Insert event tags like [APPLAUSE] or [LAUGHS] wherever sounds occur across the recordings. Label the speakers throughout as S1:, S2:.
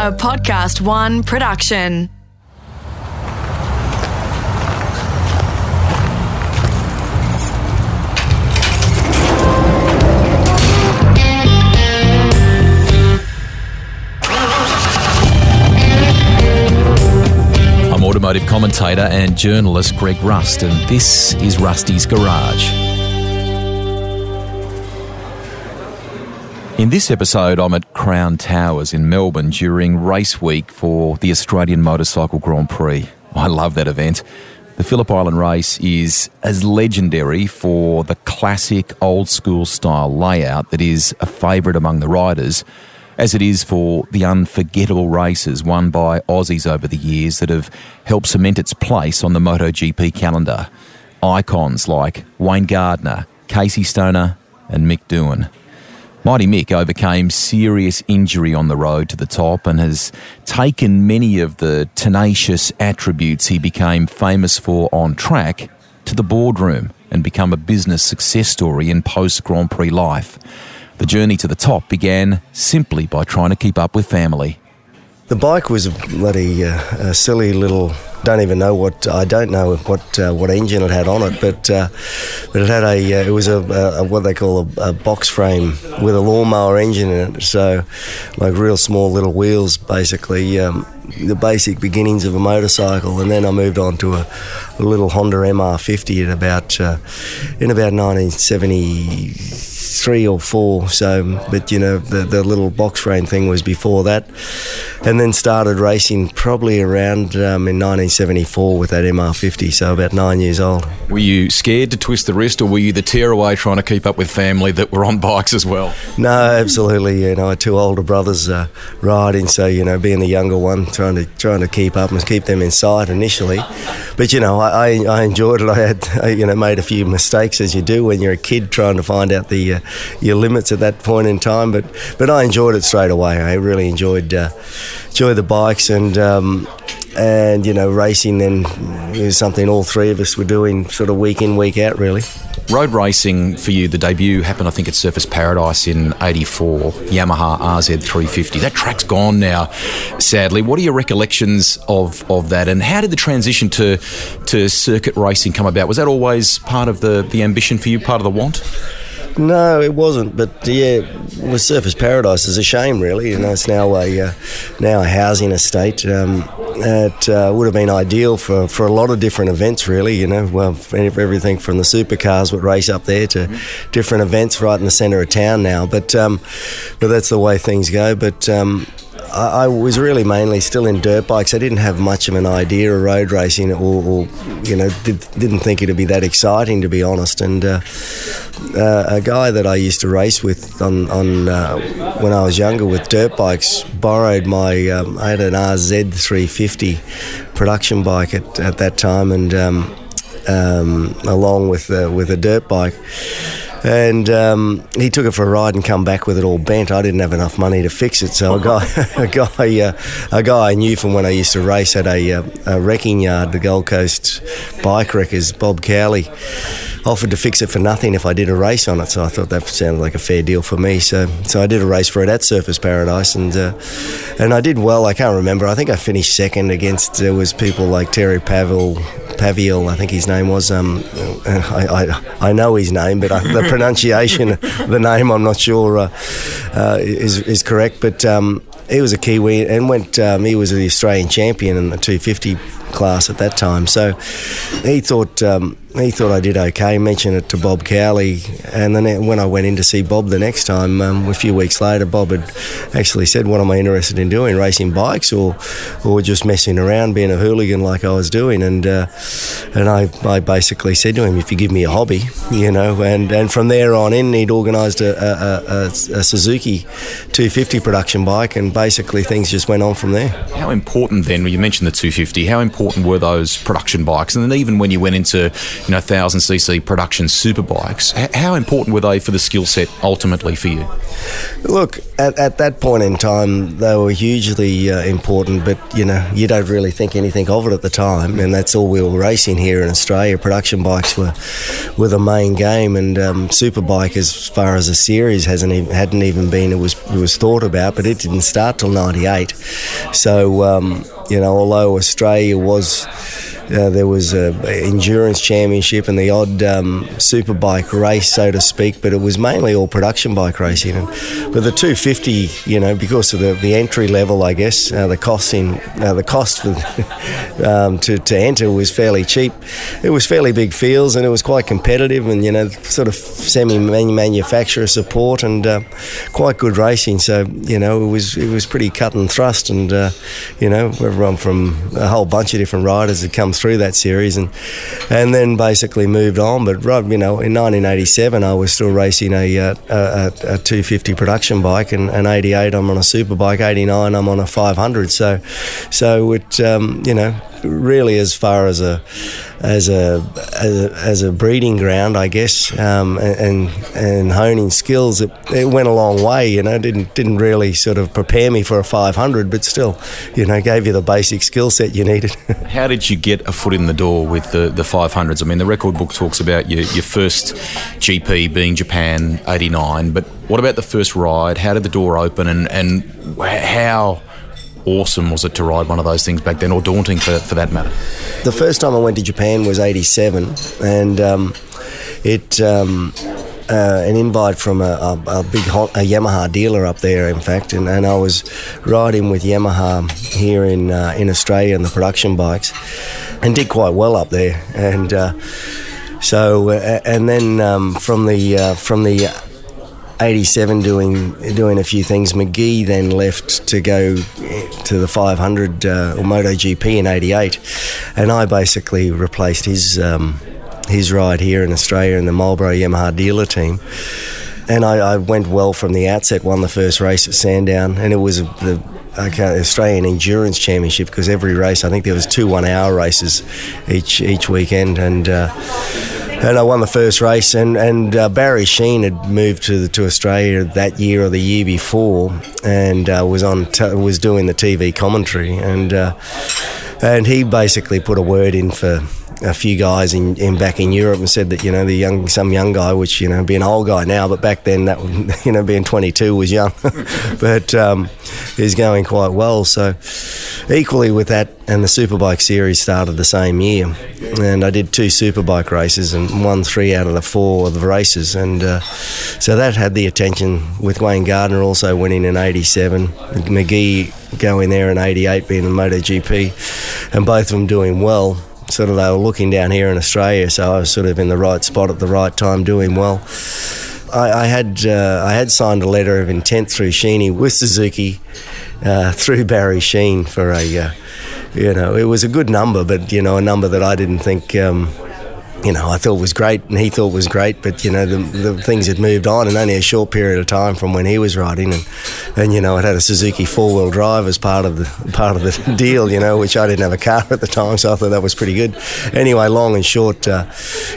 S1: a Podcast One production.
S2: I'm automotive commentator and journalist Greg Rust, and this is Rusty's Garage. In this episode, I'm at Crown Towers in Melbourne during race week for the Australian Motorcycle Grand Prix. I love that event. The Phillip Island race is as legendary for the classic old school style layout that is a favourite among the riders as it is for the unforgettable races won by Aussies over the years that have helped cement its place on the MotoGP calendar. Icons like Wayne Gardner, Casey Stoner, and Mick Doohan. Mighty Mick overcame serious injury on the road to the top and has taken many of the tenacious attributes he became famous for on track to the boardroom and become a business success story in post Grand Prix life. The journey to the top began simply by trying to keep up with family.
S3: The bike was a bloody uh, a silly little. Don't even know what I don't know what uh, what engine it had on it, but uh, but it had a uh, it was a, a, what they call a, a, box frame with a lawnmower engine in it. So like real small little wheels, basically. Um, the basic beginnings of a motorcycle, and then I moved on to a, a little Honda MR50 in about uh, in about 1973 or four. So, but you know, the, the little box frame thing was before that, and then started racing probably around um, in 1974 with that MR50. So about nine years old.
S2: Were you scared to twist the wrist, or were you the tearaway trying to keep up with family that were on [LAUGHS] bikes as well?
S3: No, absolutely. You know, I had two older brothers uh, riding, so you know, being the younger one trying to trying to keep up and keep them in sight initially. But you know, I, I, I enjoyed it. I had I, you know made a few mistakes as you do when you're a kid trying to find out the uh, your limits at that point in time. But but I enjoyed it straight away. I really enjoyed uh, enjoyed the bikes and. Um, and you know, racing then is something all three of us were doing, sort of week in, week out, really.
S2: Road racing for you, the debut happened, I think, at Surfers Paradise in '84. Yamaha RZ350. That track's gone now, sadly. What are your recollections of, of that, and how did the transition to to circuit racing come about? Was that always part of the the ambition for you, part of the want?
S3: No, it wasn't. But yeah, with Surfers Paradise is a shame, really. You know, it's now a uh, now a housing estate. Um, it uh, would have been ideal for, for a lot of different events, really. You know, well, everything from the supercars would race up there to different events right in the centre of town now. But um, but that's the way things go. But um, I, I, was really mainly still in dirt bikes. I didn't have much of an idea of road racing, or, or you know, did, not think it'd be that exciting, to be honest. And uh, uh, a guy that I used to race with on, on uh, when I was younger with dirt bikes borrowed my. Um, I had an RZ 350 production bike at, at that time, and um, um, along with with a dirt bike and um, he took it for a ride and come back with it all bent. I didn't have enough money to fix it, so a guy, [LAUGHS] a guy, uh, a guy I knew from when I used to race at a, uh, a wrecking yard, the Gold Coast Bike Wreckers, Bob Cowley, offered to fix it for nothing if I did a race on it. So I thought that sounded like a fair deal for me. So, so I did a race for it at Surfers Paradise, and uh, and I did well. I can't remember. I think I finished second against there was people like Terry Pavel, Paviel, I think his name was. Um, I, I, I, know his name, but I, the pronunciation, the name, I'm not sure uh, uh, is, is correct. But um, he was a Kiwi and went. Um, he was the Australian champion in the 250 class at that time. So he thought um, he thought I did okay. Mentioned it to Bob Cowley, and then when I went in to see Bob the next time, um, a few weeks later, Bob had actually said, "What am I interested in doing? Racing bikes or or just messing around, being a hooligan like I was doing?" And uh, and I, I basically said to him, "If you give me a hobby, you know," and and from there on in, he'd organised a, a, a, a Suzuki 250 production bike, and basically things just went on from there.
S2: How important then? You mentioned the 250. How important were those production bikes? And then even when you went into you know, thousand cc production superbikes. How important were they for the skill set ultimately for you?
S3: Look, at, at that point in time, they were hugely uh, important, but you know, you don't really think anything of it at the time, and that's all we were racing here in Australia. Production bikes were were the main game, and um, superbike, as far as a series, hasn't even, hadn't even been it was it was thought about, but it didn't start till '98. So um, you know, although Australia was uh, there was a endurance championship and the odd um, superbike race, so to speak, but it was mainly all production bike racing. And but the 250, you know, because of the, the entry level, I guess uh, the cost in uh, the cost for, [LAUGHS] um, to to enter was fairly cheap. It was fairly big fields and it was quite competitive and you know sort of semi manufacturer support and uh, quite good racing. So you know it was it was pretty cut and thrust and uh, you know everyone from a whole bunch of different riders had come through that series and and then basically moved on. But you know, in 1987, I was still racing a, uh, a, a, a 250 production bike, and, and 88 I'm on a super bike, 89 I'm on a 500. So so it um, you know really as far as a as a as a, as a breeding ground, I guess, um, and and honing skills. It, it went a long way. You know, didn't didn't really sort of prepare me for a 500, but still, you know, gave you the basic skill set you needed. [LAUGHS]
S2: How did you get a foot in the door with the the 500s? I mean, the record book talks about your your first GP being Japan '89, but what about the first ride? How did the door open, and and how awesome was it to ride one of those things back then, or daunting for, for that matter?
S3: The first time I went to Japan was '87, and um, it. Um, uh, an invite from a, a, a big a Yamaha dealer up there, in fact, and, and I was riding with Yamaha here in uh, in Australia in the production bikes, and did quite well up there. And uh, so, uh, and then um, from the uh, from the 87 doing doing a few things. Magee then left to go to the 500 uh, or MotoGP in 88, and I basically replaced his um, his ride here in Australia in the Marlboro Yamaha dealer team. And I, I, went well from the outset. Won the first race at Sandown, and it was the Australian Endurance Championship because every race, I think there was two one-hour races each each weekend, and. Uh, and I won the first race. And and uh, Barry Sheene had moved to to Australia that year or the year before, and uh, was on t- was doing the TV commentary, and uh, and he basically put a word in for a few guys in, in, back in Europe and said that you know the young some young guy, which you know being an old guy now, but back then that [LAUGHS] you know being 22 was young, [LAUGHS] but um, is going quite well. So equally with that, and the Superbike series started the same year, and I did two Superbike races and won three out of the four of the races, and uh, so that had the attention with Wayne Gardner also winning in '87, Magee going there in '88 being the MotoGP, and both of them doing well. Sort of they were looking down here in Australia, so I was sort of in the right spot at the right time, doing well. I, I had uh, I had signed a letter of intent through Sheeny with Suzuki uh, through Barry Sheene for a uh, you know it was a good number, but you know a number that I didn't think. Um, you know, I thought was great and he thought was great, but you know, the, the things had moved on in only a short period of time from when he was riding, and and you know, it had a Suzuki four wheel drive as part of the part of the [LAUGHS] deal, you know, which I didn't have a car at the time, so I thought that was pretty good. Anyway, long and short, uh,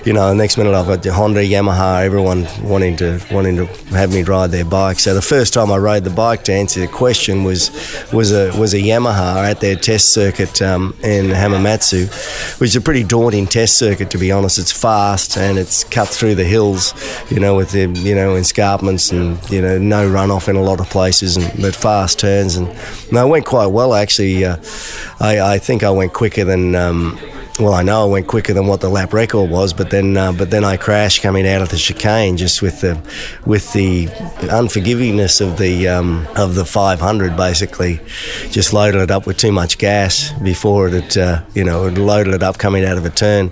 S3: you know, the next minute I've got the Honda, Yamaha, everyone wanting to wanting to have me ride their bike. So the first time I rode the bike, to answer the question, was was a was a Yamaha at their test circuit um, in Hamamatsu, which is a pretty daunting test circuit to be honest it's fast and it's cut through the hills, you know, with the you know escarpments and you know no runoff in a lot of places, and but fast turns and no, went quite well actually. Uh, I, I think I went quicker than. Um, well, I know I went quicker than what the lap record was, but then uh, but then I crashed coming out of the chicane just with the with the unforgivingness of the um, of the 500. Basically, just loaded it up with too much gas before it uh, you know loaded it up coming out of a turn,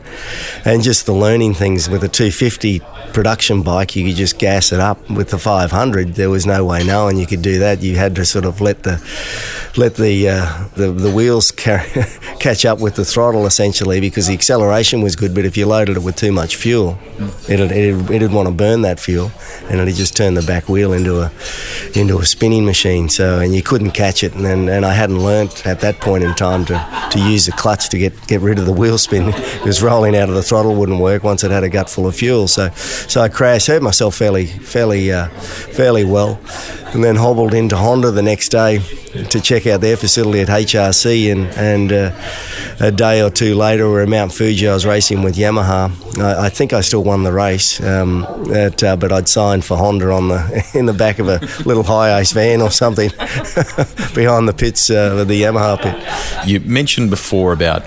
S3: and just the learning things with a 250 production bike, you could just gas it up. With the 500, there was no way knowing you could do that. You had to sort of let the let the uh, the, the wheels [LAUGHS] catch up with the throttle essentially because the acceleration was good, but if you loaded it with too much fuel, it'd, it'd, it'd want to burn that fuel, and it'd just turn the back wheel into a into a spinning machine. So and you couldn't catch it, and then, and I hadn't learnt at that point in time to, to use the clutch to get get rid of the wheel spin [LAUGHS] because rolling out of the throttle wouldn't work once it had a gut full of fuel. So so I crashed, hurt myself fairly fairly uh, fairly well and then hobbled into Honda the next day to check out their facility at HRC. And, and uh, a day or two later, we are at Mount Fuji. I was racing with Yamaha. I, I think I still won the race, um, at, uh, but I'd signed for Honda on the [LAUGHS] in the back of a little HiAce van or something [LAUGHS] behind the pits uh, of the Yamaha pit.
S2: You mentioned before about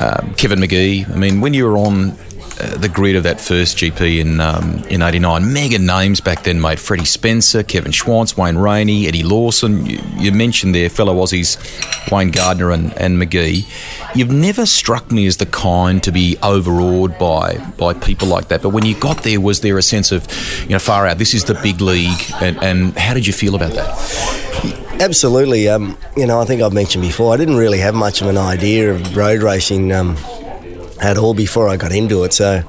S2: um, Kevin Magee. I mean, when you were on the grid of that first GP in um, in '89. Mega names back then, mate. Freddie Spencer, Kevin Schwantz, Wayne Rainey, Eddie Lawson. You, you, mentioned there fellow Aussies Wayne Gardner and, and Magee. You've never struck me as the kind to be overawed by by people like that. But when you got there, was there a sense of, you know, far out? This is the big league, and, and how did you feel about that?
S3: Absolutely. Um, you know, I think I've mentioned before. I didn't really have much of an idea of road racing. Um, at all before I got into it. So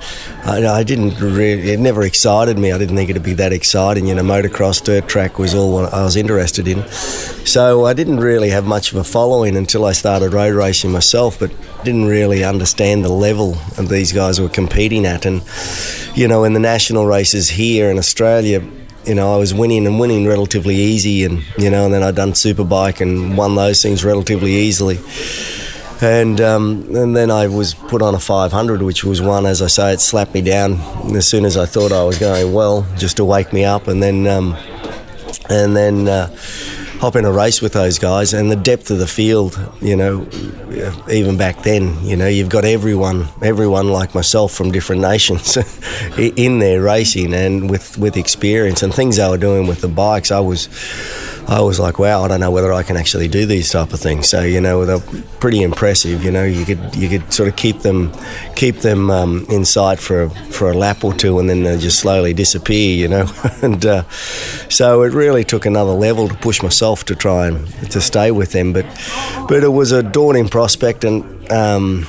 S3: I, I, didn't really, it never excited me. I didn't think it'd be that exciting. You know, motocross, dirt track was all I was interested in. So I didn't really have much of a following until I started road racing myself, but didn't really understand the level that these guys were competing at. And, you know, in the national races here in Australia, you know, I was winning and winning relatively easy, and you know, and then I'd done superbike and won those things relatively easily and um, and then I was put on a 500, which was one, as I say, it slapped me down as soon as I thought I was going well, just to wake me up, and then um, and then. Uh, hop in a race with those guys and the depth of the field you know even back then you know you've got everyone everyone like myself from different nations [LAUGHS] in there racing and with with experience and things they were doing with the bikes I was I was like, wow, I don't know whether I can actually do these type of things. So you know, they're pretty impressive. You know, you could you could sort of keep them keep them um, in sight for for a lap or two, and then they just slowly disappear. You know, [LAUGHS] and uh, so it really took another level to push myself to try and to stay with them. But but it was a daunting prospect, and um,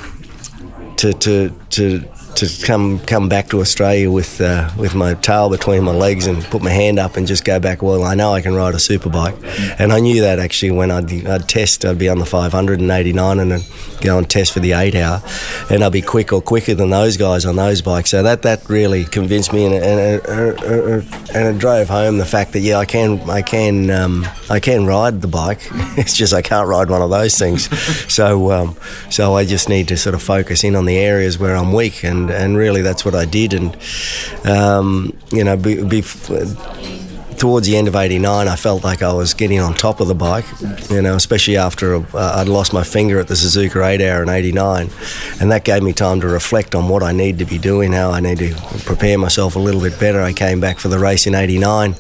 S3: to to to to come come back to Australia with uh, with my tail between my legs and put my hand up and just go back. Well, I know I can ride a superbike, and I knew that actually when I'd, I'd test, I'd be on the 589 and then go and test for the eight hour, and I'd be quick or quicker than those guys on those bikes. So that that really convinced me, and and, and, and it drove home the fact that yeah, I can I can um, I can ride the bike. [LAUGHS] it's just I can't ride one of those things. [LAUGHS] so um, so I just need to sort of focus in on the areas where I'm weak and and and really that's what I did. And um, you know, be, be, towards the end of '89, I felt like I was getting on top of the bike. You know, especially after uh, I'd lost my finger at the Suzuka 8 Hour in '89, and that gave me time to reflect on what I need to be doing, how I need to prepare myself a little bit better. I came back for the race in '89,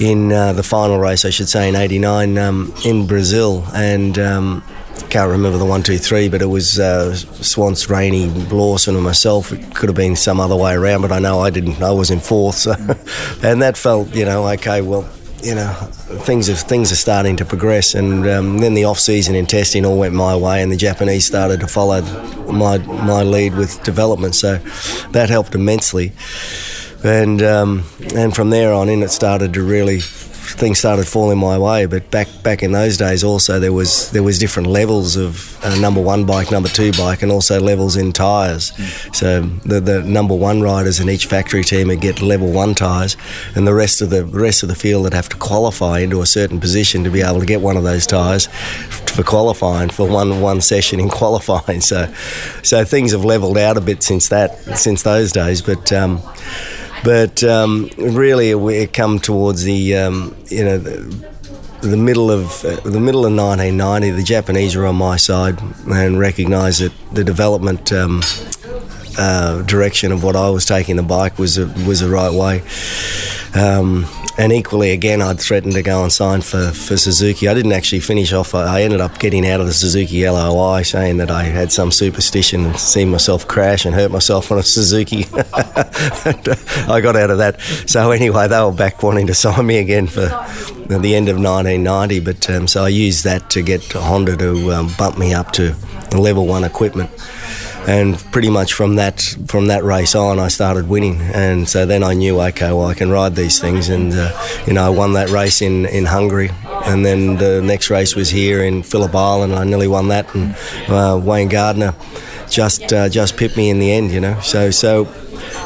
S3: in uh, the final race, I should say, in '89 um, in Brazil, and. Um, can't remember the one, two, three, but it was uh, Schwantz, Rainey, Lawson, and myself. It could have been some other way around, but I know I didn't. I was in fourth, so, [LAUGHS] and that felt, you know, okay. Well, you know, things are things are starting to progress, and um, then the off season in testing all went my way, and the Japanese started to follow my my lead with development. So that helped immensely, and um, and from there on in, it started to really things started falling my way. But back back in those days, also there was there was different levels of uh, number one bike, number two bike, and also levels in tyres. So the, the number one riders in each factory team would get level one tyres, and the rest of the rest of the field would have to qualify into a certain position to be able to get one of those tyres for qualifying for one one session in [LAUGHS] qualifying. So so things have levelled out a bit since that since those days, but. Um, but um, really, we come towards the um, you know. The, the middle of uh, the middle of 1990, the Japanese were on my side and recognised that the development um, uh, direction of what I was taking the bike was a, was the right way. Um, and equally, again, I'd threatened to go and sign for, for Suzuki. I didn't actually finish off. I ended up getting out of the Suzuki LOI, saying that I had some superstition and seen myself crash and hurt myself on a Suzuki. [LAUGHS] I got out of that. So anyway, they were back wanting to [LAUGHS] sign me again for the end of 1990. But um, so I used that to get Honda to um, bump me up to level one equipment. And pretty much from that from that race on, I started winning, and so then I knew, okay, well, I can ride these things, and uh, you know, I won that race in, in Hungary, and then the next race was here in Phillip Island, and I nearly won that, and uh, Wayne Gardner just uh, just pipped me in the end, you know. So so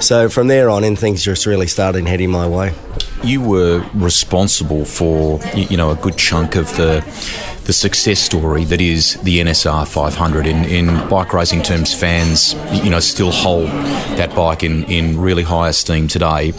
S3: so from there on in, things just really started heading my way.
S2: You were responsible for you know a good chunk of the the success story that is the NSR 500. In, in bike racing terms, fans you know still hold that bike in, in really high esteem today.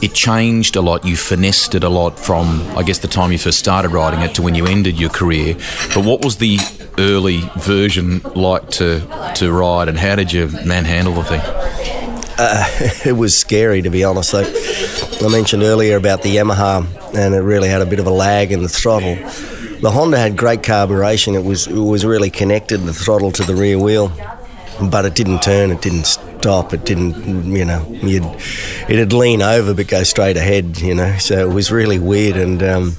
S2: It changed a lot. You finessed it a lot from, I guess, the time you first started riding it to when you ended your career. But what was the early version like to to ride, and how did you manhandle the thing?
S3: Uh, [LAUGHS] it was scary, to be honest. I, I mentioned earlier about the Yamaha, and it really had a bit of a lag in the throttle. The Honda had great carburation. It was it was really connected the throttle to the rear wheel, but it didn't turn. It didn't stop. It didn't, you know, it'd lean over but go straight ahead. You know, so it was really weird and. Um,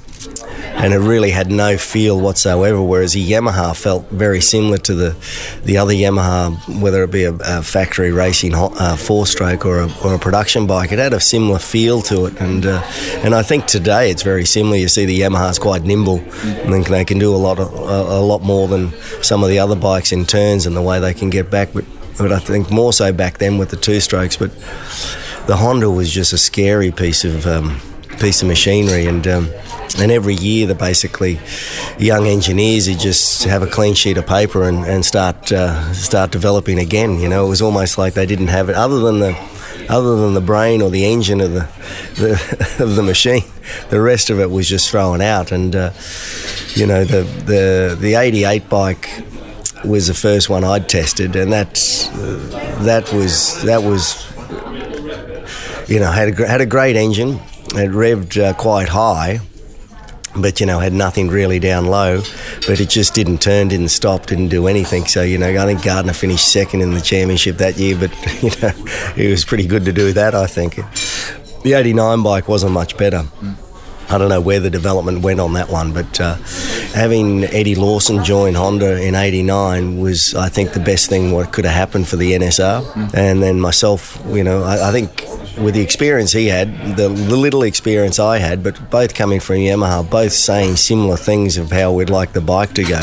S3: and it really had no feel whatsoever. Whereas a Yamaha felt very similar to the the other Yamaha, whether it be a, a factory racing uh, four stroke or a, or a, production bike. It had a similar feel to it, and uh, and I think today it's very similar. You see, the Yamaha's quite nimble, and they can do a lot of, a, a lot more than some of the other bikes in turns and the way they can get back. But, but I think more so back then with the two strokes. But the Honda was just a scary piece of um, piece of machinery, and um, and every year, the basically young engineers who just have a clean sheet of paper and, and start uh, start developing again. You know, it was almost like they didn't have it, other than the other than the brain or the engine of the, the [LAUGHS] of the machine. The rest of it was just thrown out, and uh, you know, the the the '88 bike was the first one I'd tested, and that uh, that was that was you know had a had a great engine. It revved uh, quite high, but you know had nothing really down low but it just didn't turn didn't stop didn't do anything so you know I think Gardner finished second in the championship that year but [LAUGHS] you know it was pretty good to do that I think the 89 bike wasn't much better I don't know where the development went on that one, but uh, having Eddie Lawson join Honda in '89 was, I think, the best thing what could have happened for the NSR. Mm. And then myself, you know, I, I think with the experience he had, the, little experience I had, but both coming from Yamaha, both saying similar things of how we'd like the bike to go.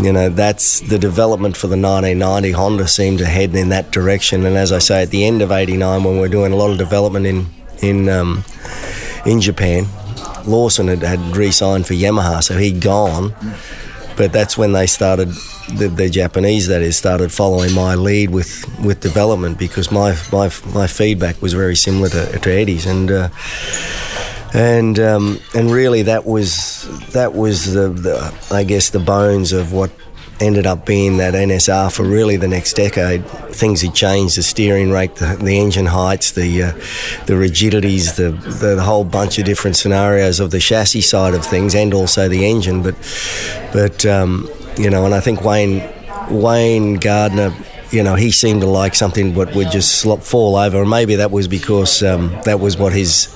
S3: You know, that's the development for the 1990 Honda seemed to head in that direction. And as I say, at the end of '89, when we are doing a lot of development in in um, in Japan, Lawson had, had re-signed for Yamaha, so he'd gone. But that's when they started the, the, Japanese that is started following my lead with, with development because my, my my feedback was very similar to, to Eddie's. And uh, and um, and really that was that was the, the I guess the bones of what ended up being that NSR for really the next decade. Things had changed: the steering rate, the, the engine heights, the uh, the rigidities, the, the whole bunch of different scenarios of the chassis side of things, and also the engine. But but um, you know, and I think Wayne Wayne Gardner you know, he seemed to like something that would just slop, fall over, and maybe that was because um, that was what his.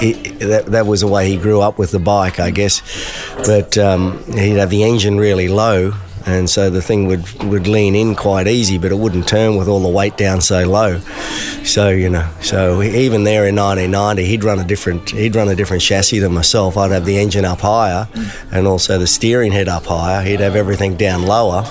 S3: He, that, that was the way he grew up with the bike, I guess. But um, he'd have the engine really low, and so the thing would would lean in quite easy, but it wouldn't turn with all the weight down so low. So you know, so even there in 1990, he'd run a different he'd run a different chassis than myself. I'd have the engine up higher, and also the steering head up higher. He'd have everything down lower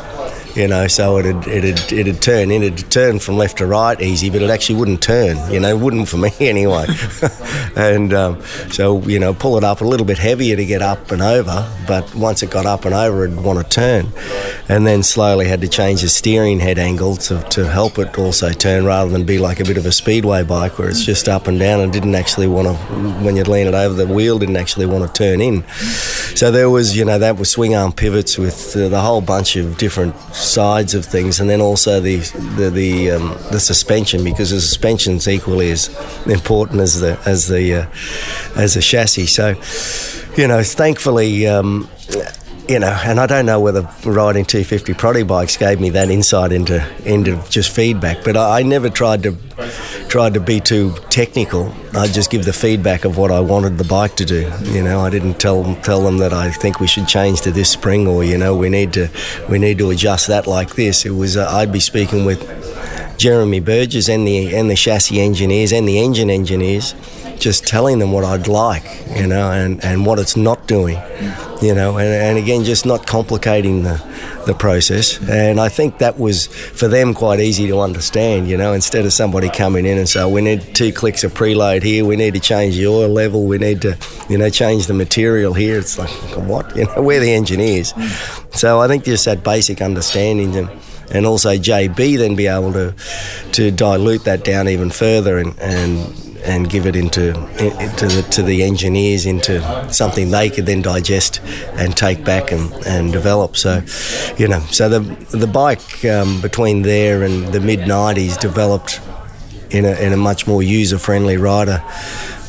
S3: you know, so it'd, it'd, it'd turn it'd turn from left to right easy, but it actually wouldn't turn, you know, wouldn't for me [LAUGHS] anyway. [LAUGHS] and um, so, you know, pull it up a little bit heavier to get up and over, but once it got up and over, it'd want to turn. And then slowly had to change the steering head angle to, to help it also turn rather than be like a bit of a speedway bike where it's just up and down and didn't actually want to, when you'd lean it over, the wheel didn't actually want to turn in. So there was, you know, that was swing arm pivots with uh, the whole bunch of different sides of things, and then also the the the, um, the suspension because the suspension's equally as important as the as the uh, as the chassis. So, you know, thankfully. Um, you know, and I don't know whether riding 250 Proddy bikes gave me that insight into into just feedback, but I, I never tried to tried to be too technical. I'd just give the feedback of what I wanted the bike to do. You know, I didn't tell tell them that I think we should change to this spring or you know we need to we need to adjust that like this. It was uh, I'd be speaking with Jeremy Burgess and the and the chassis engineers and the engine engineers just telling them what I'd like, you know, and, and what it's not doing, you know, and, and again, just not complicating the, the process. And I think that was for them quite easy to understand, you know, instead of somebody coming in and saying, oh, we need two clicks of preload here, we need to change the oil level, we need to, you know, change the material here. It's like, what? [LAUGHS] You know, we're the engineers. So I think just that basic understanding and, and also JB then be able to to dilute that down even further and, and and give it into into the, to the engineers into something they could then digest and take back and, and develop. So, you know, so the the bike um, between there and the mid '90s developed in a, in a much more user friendly rider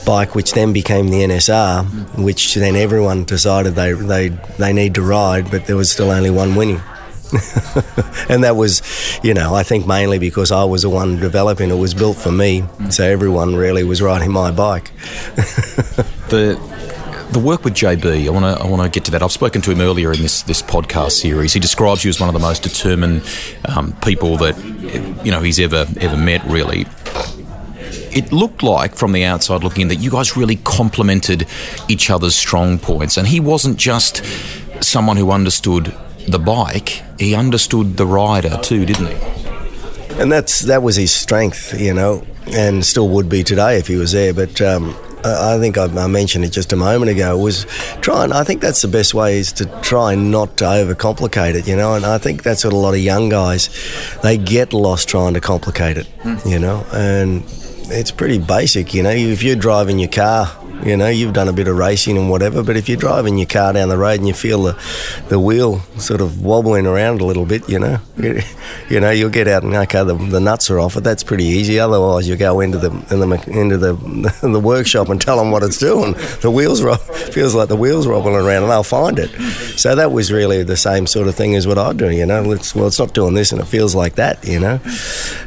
S3: bike, which then became the NSR, which then everyone decided they, they, they need to ride, but there was still only one winning. [LAUGHS] and that was, you know, I think mainly because I was the one developing it. was built for me, so everyone really was riding my bike. [LAUGHS]
S2: the the work with JB, I want to I want to get to that. I've spoken to him earlier in this this podcast series. He describes you as one of the most determined um, people that you know he's ever ever met. Really, it looked like from the outside looking in that you guys really complemented each other's strong points, and he wasn't just someone who understood the bike, he understood the rider too, didn't he?
S3: And that's that was his strength, you know, and still would be today if he was there. But um, I think I mentioned it just a moment ago. Was trying. I think that's the best way is to try not to overcomplicate it, you know. And I think that's what a lot of young guys they get lost trying to complicate it, mm. you know. And it's pretty basic, you know. If you're driving your car you know, you've done a bit of racing and whatever, but if you're driving your car down the road and you feel the, the wheel sort of wobbling around a little bit, you know, you, [LAUGHS] you know, you'll get out and okay, the, the nuts are off it. That's pretty easy. Otherwise, you go into the, in the into the [LAUGHS] the workshop and tell them what it's doing. The wheels ro- [LAUGHS] feels like the wheels wobbling around, and they'll find it. So that was really the same sort of thing as what I do. You know, well, it's not doing this, and it feels like that. You know,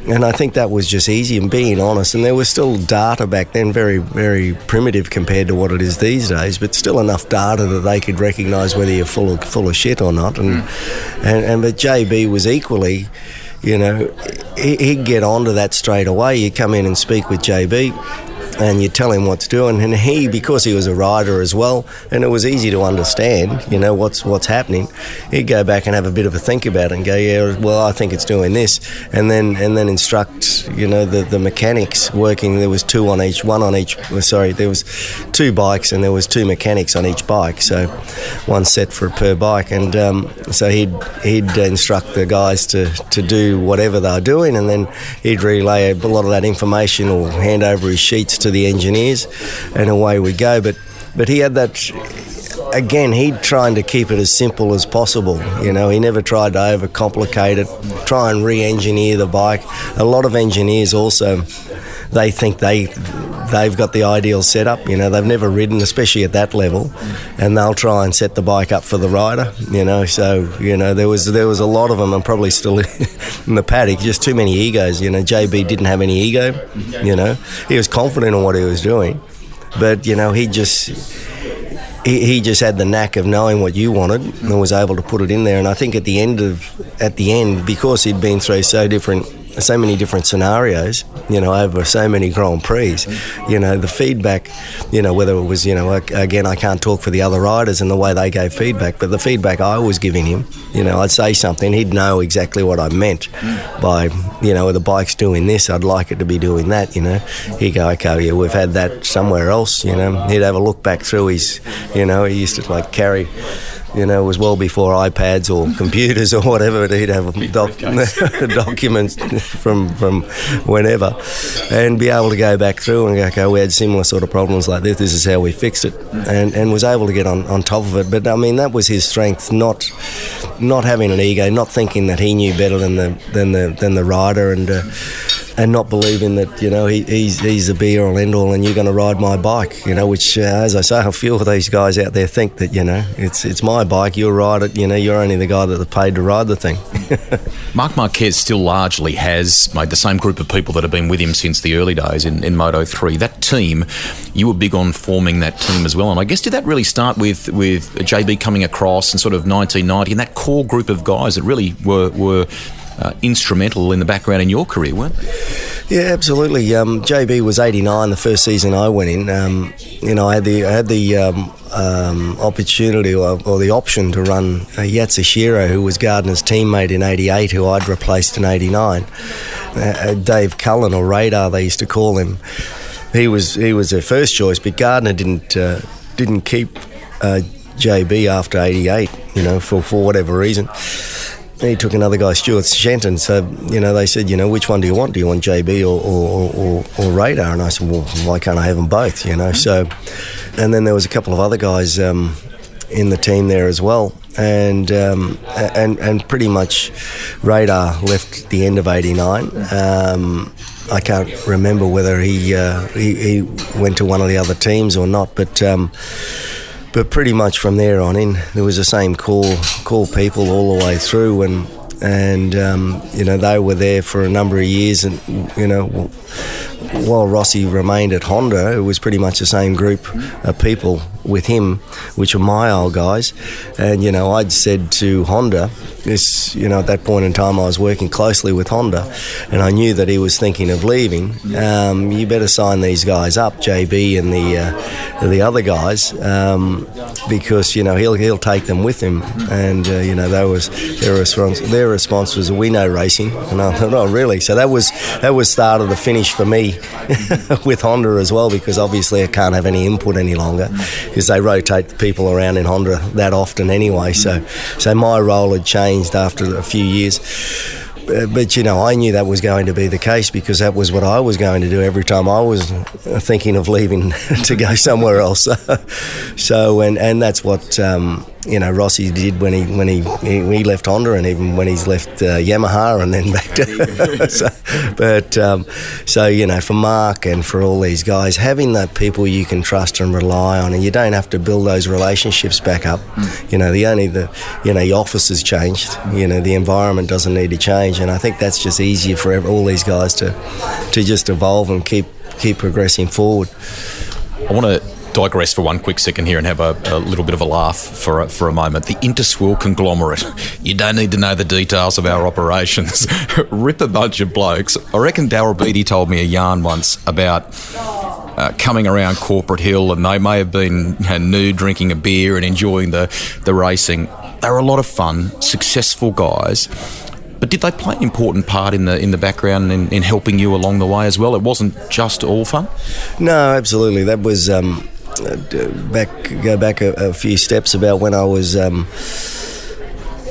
S3: and I think that was just easy and being honest. And there was still data back then, very very primitive compared to what it is these days, but still enough data that they could recognise whether you're full of full of shit or not. And mm. and, and but JB was equally, you know, he'd get onto that straight away. You come in and speak with JB, and you tell him what to do. And, he, because he was a rider as well, and it was easy to understand, you know, what's what's happening, he'd go back and have a bit of a think about it and go, yeah, well, I think it's doing this, and then and then instruct, you know, the, the mechanics working. There was two on each, one on each. Sorry, there was two bikes and there was two mechanics on each bike, so one set for per bike, and um, so he'd he'd instruct the guys to to do whatever they were doing, and then he'd relay a lot of that information or hand over his sheets to the engineers, and away we go. But but he had that again, he trying to keep it as simple as possible. You know, he never tried to overcomplicate it, try and re-engineer the bike. A lot of engineers also, they think they they've got the ideal setup. You know, they've never ridden, especially at that level, and they'll try and set the bike up for the rider. You know, so you know there was there was a lot of them, and probably still [LAUGHS] in the paddock. Just too many egos. You know, JB didn't have any ego. You know, he was confident in what he was doing, but you know he just he, he just had the knack of knowing what you wanted and was able to put it in there. And I think at the end of at the end, because he'd been through so different so many different scenarios, you know, over so many Grand Prix. You know, the feedback, you know, whether it was, you know, again, I can't talk for the other riders and the way they gave feedback, but the feedback I was giving him, you know, I'd say something, he'd know exactly what I meant by, you know, the bike's doing this, I'd like it to be doing that, you know. He'd go, okay, yeah, we've had that somewhere else, you know. He'd have a look back through his, you know, he used to like carry you know, it was well before iPads or [LAUGHS] computers or whatever. He'd have doc- [LAUGHS] documents from from whenever, and be able to go back through and go, okay, we had similar sort of problems like this. This is how we fixed it, and and was able to get on, on top of it. But I mean, that was his strength, not not having an ego, not thinking that he knew better than the than the than the rider, and. Uh, and not believing that you know he, he's he's the be all end all, and you're going to ride my bike. You know, which uh, as I say, a few of these guys out there think that you know it's it's my bike. You ride it. You know, you're only the guy that paid to ride the thing. [LAUGHS]
S2: Marc Marquez still largely has made the same group of people that have been with him since the early days in, in Moto 3. That team, you were big on forming that team as well. And I guess did that really start with, with JB coming across in sort of 1990 and that core group of guys that really were, were uh, instrumental in the background in your career, weren't they?
S3: Yeah, absolutely. Um, JB was 89 the first season I went in. Um, you know, I had the I had the um, um opportunity or, or, the option to run uh, Yatsushiro, who was Gardner's teammate in 88, who I'd replaced in 89. Uh, uh, Dave Cullen, or Radar, they used to call him. He was he was their first choice, but Gardner didn't uh, didn't keep uh, JB after 88, you know, for, for whatever reason he took another guy, Stuart Shenton. So, you know, they said, you know, which one do you want? Do you want JB or, or, or, or Radar? And I said, well, why can't I have them both, you know? So, and then there was a couple of other guys um, in the team there as well. And, um, and, and pretty much Radar left the end of 89. Um, I can't remember whether he, uh, he, he went to one of the other teams or not, but um, but pretty much from there on in, there was the same core core people all the way through, and and um, you know they were there for a number of years, and you know while Rossi remained at Honda, it was pretty much the same group of people with him, which were my old guys. And, you know, I'd said to Honda, this, you know, at that point in time, I was working closely with Honda, and I knew that he was thinking of leaving. Um, you better sign these guys up, JB and the uh, the other guys, um, because you know he'll he'll take them with him. And uh, you know, that was their response. Their response was, "We know racing," and I thought, "Oh, really?" So that was that was start of the finish for me [LAUGHS] with Honda as well, because obviously I can't have any input any longer because they rotate people around in Honda that often anyway. So, so my role had changed after a few years. But you know, I knew that was going to be the case because that was what I was going to do every time I was thinking of leaving [LAUGHS] to go somewhere else. [LAUGHS] so, and and that's what um, you know Rossi did when he when he he left Honda and even when he's left uh, Yamaha and then [LAUGHS] back to. [LAUGHS] so, but um, so you know for Marc and for all these guys, having that people you can trust and rely on, and you don't have to build those relationships back up. Mm. You know the only the you know the office has changed. You know the environment doesn't need to change, and I think that's just easier for all these guys to to just evolve and keep keep progressing forward.
S2: I want to digress for one quick second here and have a, a little bit of a laugh for a, for a moment. The Interswirl conglomerate. [LAUGHS] You don't need to know the details of our operations. [LAUGHS] Rip a bunch of blokes. I reckon Daryl told me a yarn once about uh, coming around Corporate Hill, and they may have been you nude, drinking a beer, and enjoying the the racing. They were a lot of fun, successful guys. But did they play an important part in the in the background in, in helping you along the way as well? It wasn't just all fun.
S3: No, absolutely. That was um, back go back a, a, few steps about when I was um,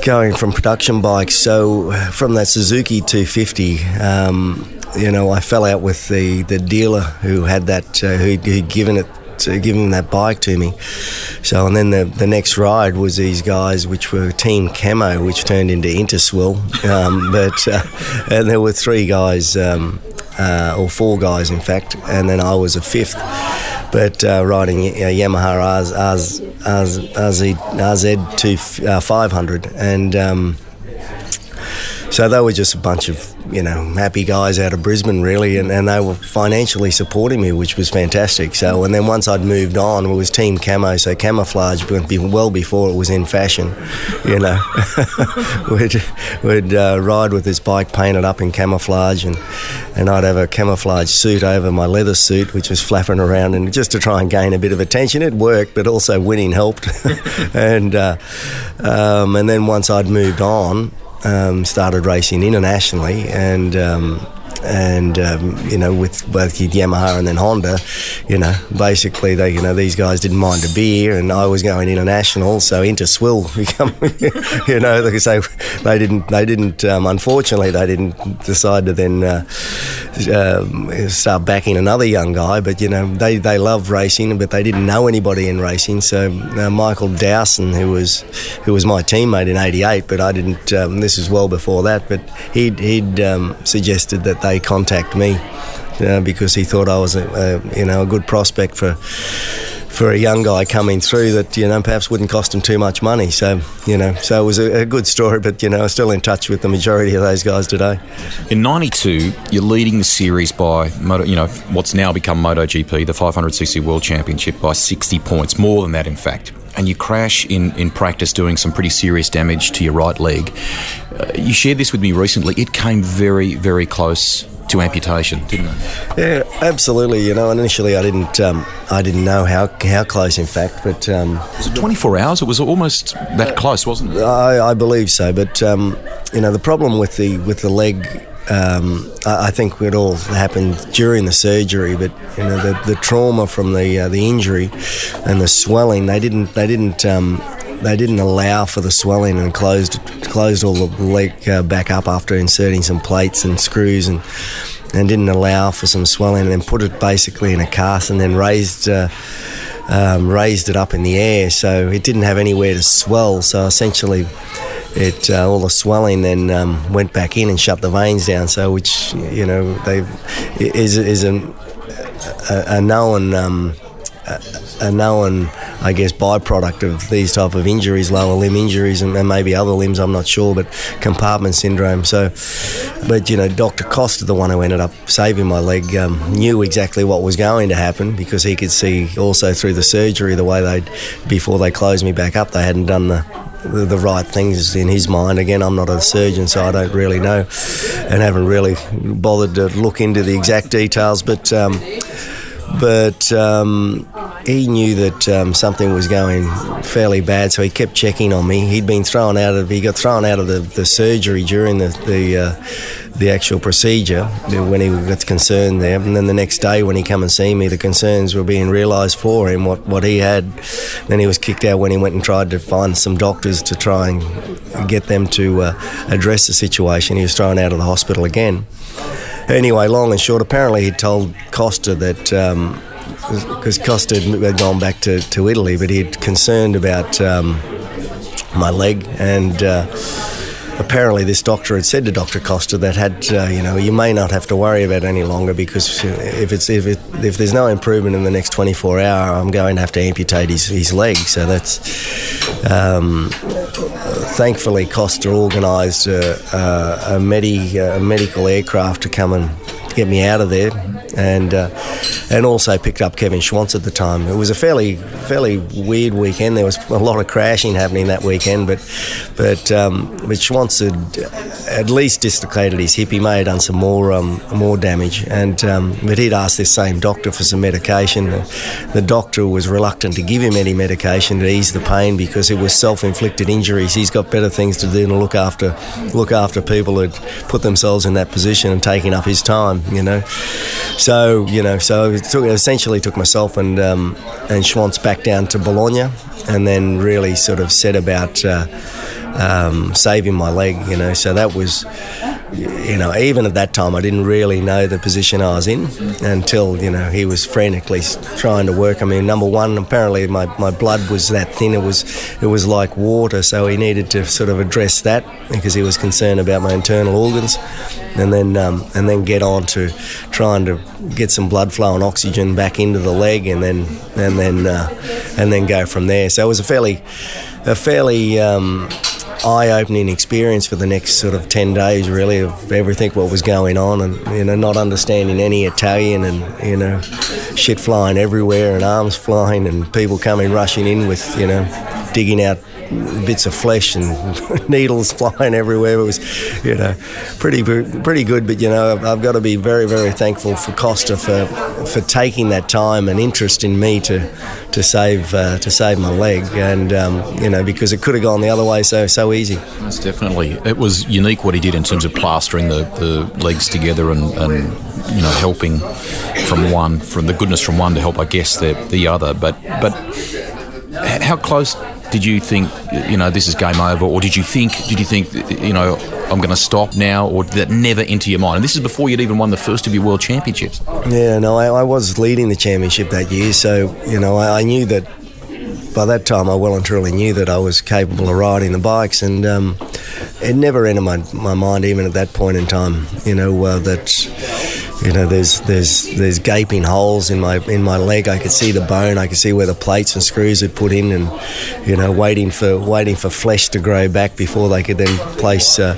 S3: going from production bikes. So from that Suzuki 250. Um, you know, I fell out with the, the dealer who had that, uh, who who'd given it to him that bike to me. So, and then the, the next ride was these guys, which were Team Camo, which turned into Interswirl. Um, [LAUGHS] but, uh, and there were three guys, um, uh, or four guys, in fact, and then I was a fifth but uh, riding a Yamaha RZ, RZ, RZ, uh, 500 and um, so they were just a bunch of you know happy guys out of Brisbane really, and, and they were financially supporting me, which was fantastic. So and then once I'd moved on, it was Team Camo, so camouflage well before it was in fashion. You know, [LAUGHS] we'd, we'd uh, ride with this bike painted up in camouflage, and and I'd have a camouflage suit over my leather suit, which was flapping around, and just to try and gain a bit of attention. It worked, but also winning helped. [LAUGHS] and uh, um, and then once I'd moved on um, started racing internationally and um, and um, you know with both Yamaha and then Honda, you know basically they you know these guys didn't mind a beer and I was going international, so Interswirl become [LAUGHS] you know like I say they didn't they didn't um, unfortunately they didn't decide to then uh, uh, start backing another young guy, but you know they they love racing, but they didn't know anybody in racing, so uh, Michael Dowson who was who was my teammate in '88, but I didn't. Um, this is well before that, but he'd he'd um, suggested that they contact me uh, because he thought I was a, a, you know a good prospect for for a young guy coming through that you know perhaps wouldn't cost him too much money. So you know, so it was a, a good story. But you know, I'm still in touch with the majority of those guys today.
S2: In '92, you're leading the series by Moto, you know what's now become MotoGP, the 500cc World Championship, by 60 points, more than that, in fact. And you crash in, in practice, doing some pretty serious damage to your right leg. Uh, you shared this with me recently. It came very, very close to amputation, didn't it?
S3: Yeah, absolutely. You know, initially I didn't, um, I didn't know how how close, in fact, but um,
S2: was it 24 hours? It was almost that close, wasn't it?
S3: I, I believe so. But um, you know, the problem with the with the leg. Um, I, I think it all happened during the surgery, but you know the, the trauma from the uh, the injury and the swelling. They didn't they didn't um, they didn't allow for the swelling and closed closed all the leg uh, back up after inserting some plates and screws and and didn't allow for some swelling and then put it basically in a cast and then raised uh, um, raised it up in the air. So it didn't have anywhere to swell. So essentially it uh, all the swelling then um, went back in and shut the veins down. So which you know they is is a, a, a known um, a known, I guess, byproduct of these type of injuries, lower limb injuries, and, and, maybe other limbs. I'm not sure, but compartment syndrome. So, but you know, Dr. Costa, the one who ended up saving my leg, um, knew exactly what was going to happen because he could see also through the surgery the way they'd before they closed me back up, they hadn't done the the, right things in his mind. Again, I'm not a surgeon, so I don't really know and haven't really bothered to look into the exact details. But um, but um, he knew that um, something was going fairly bad, so he kept checking on me. He'd been thrown out of he got thrown out of the, the surgery during the the, uh, the actual procedure when he got concerned there, and then the next day when he come and see me, the concerns were being realised for him what what he had. Then he was kicked out when he went and tried to find some doctors to try and get them to uh, address the situation. He was thrown out of the hospital again anyway, long and short, apparently he told Costa that because Costa had gone back to, to Italy, but he'd concerned about um, my leg and. Uh, apparently this doctor had said to Dr. Costa that had uh, you know you may not have to worry about any longer because if it's if it, if there's no improvement in the next 24 hour I'm going to have to amputate his, his leg so that's um, thankfully Costa organised a, a, a, medi, a medical aircraft to come and get me out of there, and uh, and also picked up Kevin Schwantz at the time. It was a fairly fairly weird weekend. There was a lot of crashing happening that weekend, but but um, but Schwantz had at least dislocated his hip. He may have done some more um, more damage, and um, but he'd asked this same doctor for some medication. The, the doctor was reluctant to give him any medication to ease the pain because it was self-inflicted injuries. He's got better things to do than look after look after people who'd put themselves in that position and taking up his time you know. So, you know, so it took, essentially took myself and um, and Schwantz back down to Bologna, and then really sort of set about uh, um, saving my leg, you know. So that was you know, even at that time, I didn't really know the position I was in until, you know, he was frantically trying to work. I mean, number one, apparently my, my blood was that thin, it was, it was like water, so he needed to sort of address that because he was concerned about my internal organs and then, um, and then get on to trying to get some blood flow and oxygen back into the leg and then, and then, uh, and then go from there. So it was a fairly, a fairly, um, eye-opening experience for the next sort of 10 days really of everything what was going on and you know not understanding any Italian and you know shit flying everywhere and arms flying and people coming rushing in with you know digging out bits of flesh and [LAUGHS] needles flying everywhere. It was, you know, pretty pretty good. But you know, I've got to be very very thankful for Costa for for taking that time and interest in me to to save uh, to save my leg, and um, you know, because it could have gone the other way so so easy.
S2: Most definitely, it was unique what he did in terms of plastering the, the legs together and, and you know helping from one from the goodness from one to help I guess the the other. But but how close did you think, you know, this is game over, or did you think, did you think, you know, I'm going to stop now, or did that never enter your mind? And this is before you'd even won the first of your world championships.
S3: Yeah, no, I, I was leading the championship that year, so you know, I, I, knew that. By that time, I well and truly knew that I was capable of riding the bikes, and um, it never entered my, my mind, even at that point in time, you know, uh, that you know there's there's there's gaping holes in my in my leg. I could see the bone. I could see where the plates and screws had put in, and you know, waiting for waiting for flesh to grow back before they could then place uh,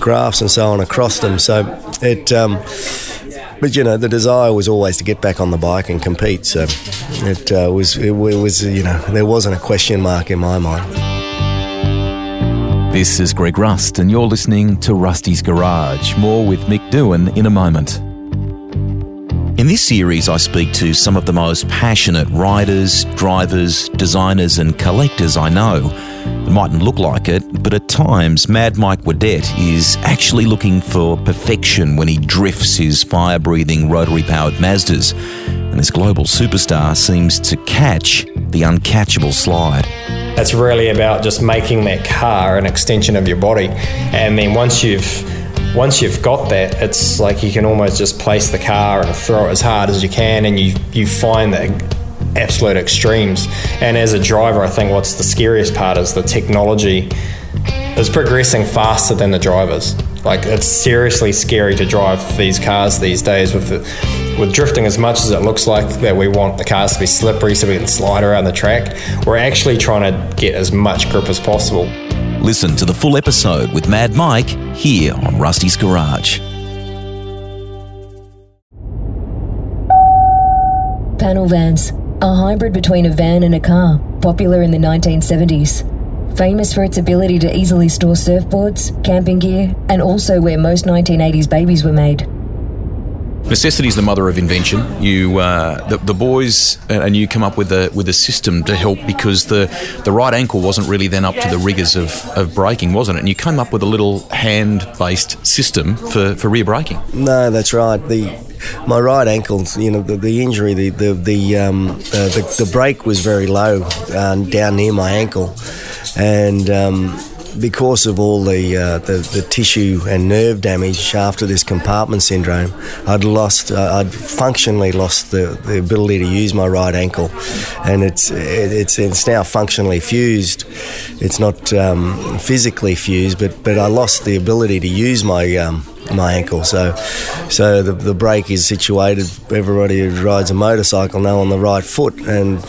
S3: grafts and so on across them. So it. Um, but you know, the desire was always to get back on the bike and compete. So it uh, was, it, it was, you know, there wasn't a question mark in my mind.
S2: This is Greg Rust, and you're listening to Rusty's Garage. More with Mick Doohan in a moment. In this series, I speak to some of the most passionate riders, drivers, designers, and collectors I know. It mightn't look like it, but at times, Mad Mike Whiddett is actually looking for perfection when he drifts his fire breathing rotary powered Mazdas. And this global superstar seems to catch the uncatchable slide.
S4: It's really about just making that car an extension of your body, and then once you've once you've got that, it's like you can almost just place the car and throw it as hard as you can, and you you find the absolute extremes. And as a driver, I think what's the scariest part is the technology is progressing faster than the drivers. Like it's seriously scary to drive these cars these days with the with drifting as much as it looks like that we want the cars to be slippery so we can slide around the track, we're actually trying to get as much grip as possible.
S2: Listen to the full episode with Mad Mike here on Rusty's Garage.
S5: Panel vans, a hybrid between a van and a car, popular in the 1970s. Famous for its ability to easily store surfboards, camping gear, and also where most 1980s babies were made.
S2: Necessity is the mother of invention. You, uh, the, the boys, and you come up with a with a system to help because the the right ankle wasn't really then up to the rigors of, of braking, wasn't it? And you came up with a little hand based system for, for rear braking.
S3: No, that's right. The my right ankle, you know, the, the injury, the the the, um, uh, the the brake was very low uh, down near my ankle, and. Um, because of all the, uh, the, the tissue and nerve damage after this compartment syndrome, I'd lost, uh, I'd functionally lost the, the ability to use my right ankle, and it's it's it's now functionally fused. It's not um, physically fused, but but I lost the ability to use my um, my ankle. So, so the, the brake is situated. Everybody who rides a motorcycle now on the right foot, and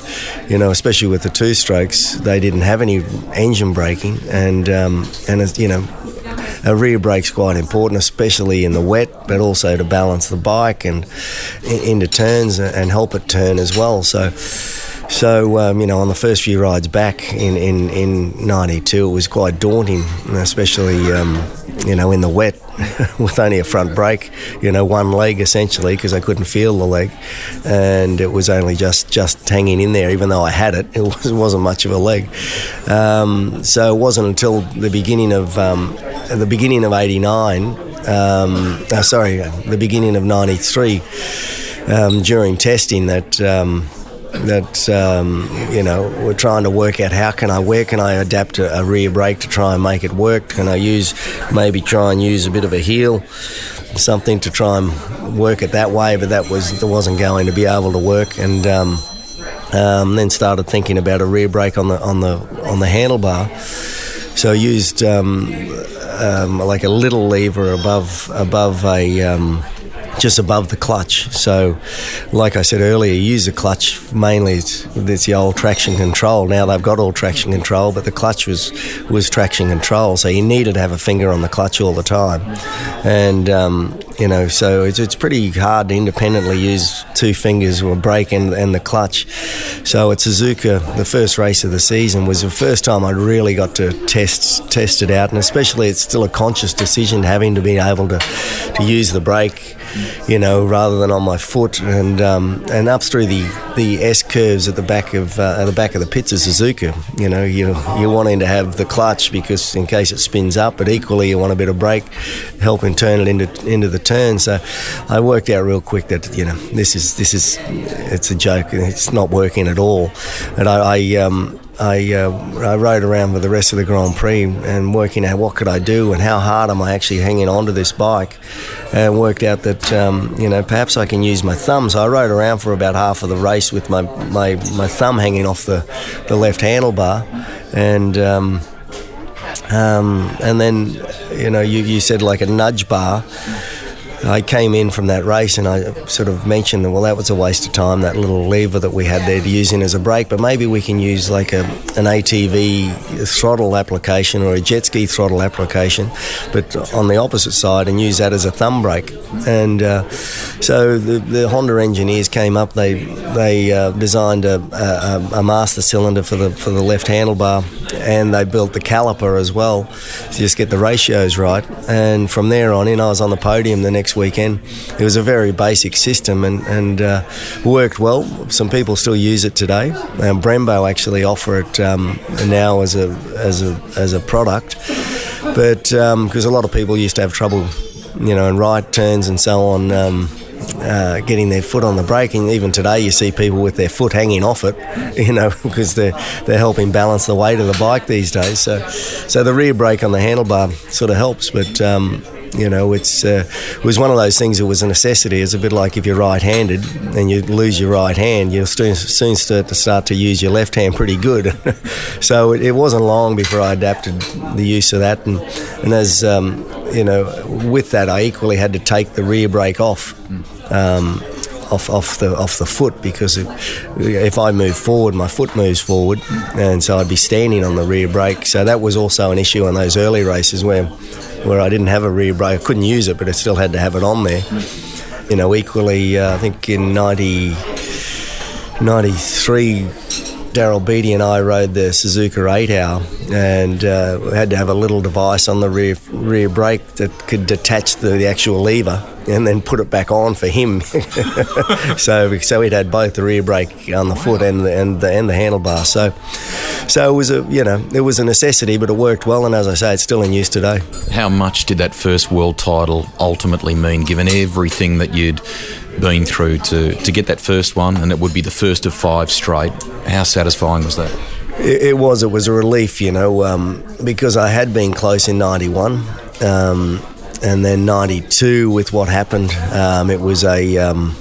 S3: you know, especially with the two strokes, they didn't have any engine braking, and um, and you know. A rear brake's quite important, especially in the wet, but also to balance the bike and into turns and help it turn as well. So, so, um, you know, on the first few rides back in, in, in 92, it was quite daunting, especially, um, you know, in the wet [LAUGHS] with only a front brake, you know, one leg essentially because I couldn't feel the leg, and it was only just just hanging in there. Even though I had it, [LAUGHS] it, was, not much of a leg. Um, so it wasn't until the beginning of um, the beginning of '89, um, uh, sorry, the beginning of '93, um, during testing that um, that um, you know we're trying to work out how can I where can I adapt a, a, rear brake to try and make it work? Can I use maybe try and use a bit of a heel, something to try and work it that way? But that was that wasn't going to be able to work, and um, um, then started thinking about a rear brake on the on the on the handlebar. So I used um, um, like a little lever above above a um, just above the clutch. So, like I said earlier, use the clutch mainly. It's, it's the old traction control. Now they've got all traction control, but the clutch was was traction control. So you needed to have a finger on the clutch all the time, and um, you know, so it's, it's pretty hard to independently use two fingers or brake and, and the clutch. So at Suzuka, the first race of the season was the first time I really got to test test it out, and especially it's still a conscious decision having to be able to to use the brake you know, rather than on my foot, and um, and up through the, the S curves at the back of uh, at the back of the pits of Suzuka. You know, you you're wanting to have the clutch because in case it spins up, but equally you want a bit of brake, helping turn it into into the turn. So I worked out real quick that you know this is this is it's a joke. It's not working at all, and I. I um, I, uh, I rode around with the rest of the Grand Prix and working out what could I do and how hard am I actually hanging onto this bike, and worked out that um, you know perhaps I can use my thumb. So I rode around for about half of the race with my my, my thumb hanging off the, the left handlebar, and um, um, and then you know, you, you said like a nudge bar. I came in from that race and I sort of mentioned that, well, that was a waste of time, that little lever that we had there to use in as a brake, but maybe we can use like a, an ATV throttle application or a jet ski throttle application, but on the opposite side and use that as a thumb brake. And uh, so the, the, Honda engineers came up, they, they uh, designed a, a, a, master cylinder for the, for the left handlebar and they built the caliper as well to just get the ratios right. And from there on in, I was on the podium the next weekend. It was a very basic system and, and uh, worked well. Some people still use it today. Um, Brembo actually offer it um, now as a, as, a, as a product. But because um, a lot of people used to have trouble, you know, in right turns and so on. Um, uh, getting their foot on the brake, and even today you see people with their foot hanging off it, [LAUGHS] you know, because they're they're helping balance the weight of the bike these days. So, so the rear brake on the handlebar sort of helps, but um, you know, it's uh, it was one of those things that was a necessity. It's a bit like if you're right-handed and you lose your right hand, you'll soon, soon start to start to use your left hand pretty good. [LAUGHS] so it, it, wasn't long before I adapted the use of that, and and as um, you know, with that, I equally had to take the rear brake off. Um, off, off the off the foot because if I move forward, my foot moves forward, and so I'd be standing on the rear brake. So that was also an issue on those early races where where I didn't have a rear brake. I couldn't use it, but I still had to have it on there. You know, equally, uh, I think in 90, 93, Daryl Beattie and I rode the Suzuka 8 hour and uh, had to have a little device on the rear rear brake that could detach the, the actual lever and then put it back on for him. [LAUGHS] so so he'd had both the rear brake on the foot and the, and the, and the handlebar. So so it was a you know it was a necessity, but it worked well. And as I say, it's still in use today.
S2: How much did that first world title ultimately mean, given everything that you'd been through to to get that first one, and it would be the first of five straight? How satisfying was that?
S3: It, it was. It was a relief, you know, um, because I had been close in '91. Um, and then 92 with what happened. Um, it was a. Um,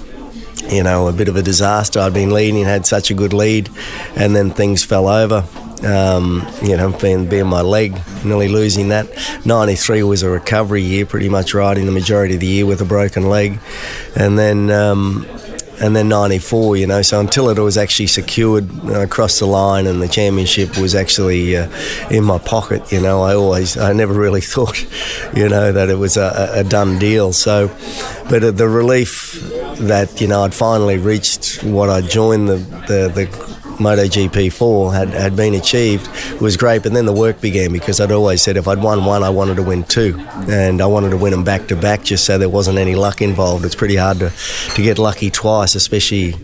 S3: you know, a bit of a disaster. I'd been leading, had such a good lead, and then things fell over. Um, you know, being, being my leg, nearly losing that. 93 was a recovery year, pretty much riding the majority of the year with a broken leg. And then um, and then 94, you know. So until it was actually secured across the line and the championship was actually uh, in my pocket, you know, I always, I never really [LAUGHS] thought, you know, that it was a, a done deal. So, but uh, the relief that, you know, I'd finally reached what I joined the, the, the MotoGP 4 had, had been achieved was great. But then the work began because I'd always said if I'd won one, I wanted to win two. And I wanted to win them back to back just so there wasn't any luck involved. It's pretty hard to, to get lucky twice, especially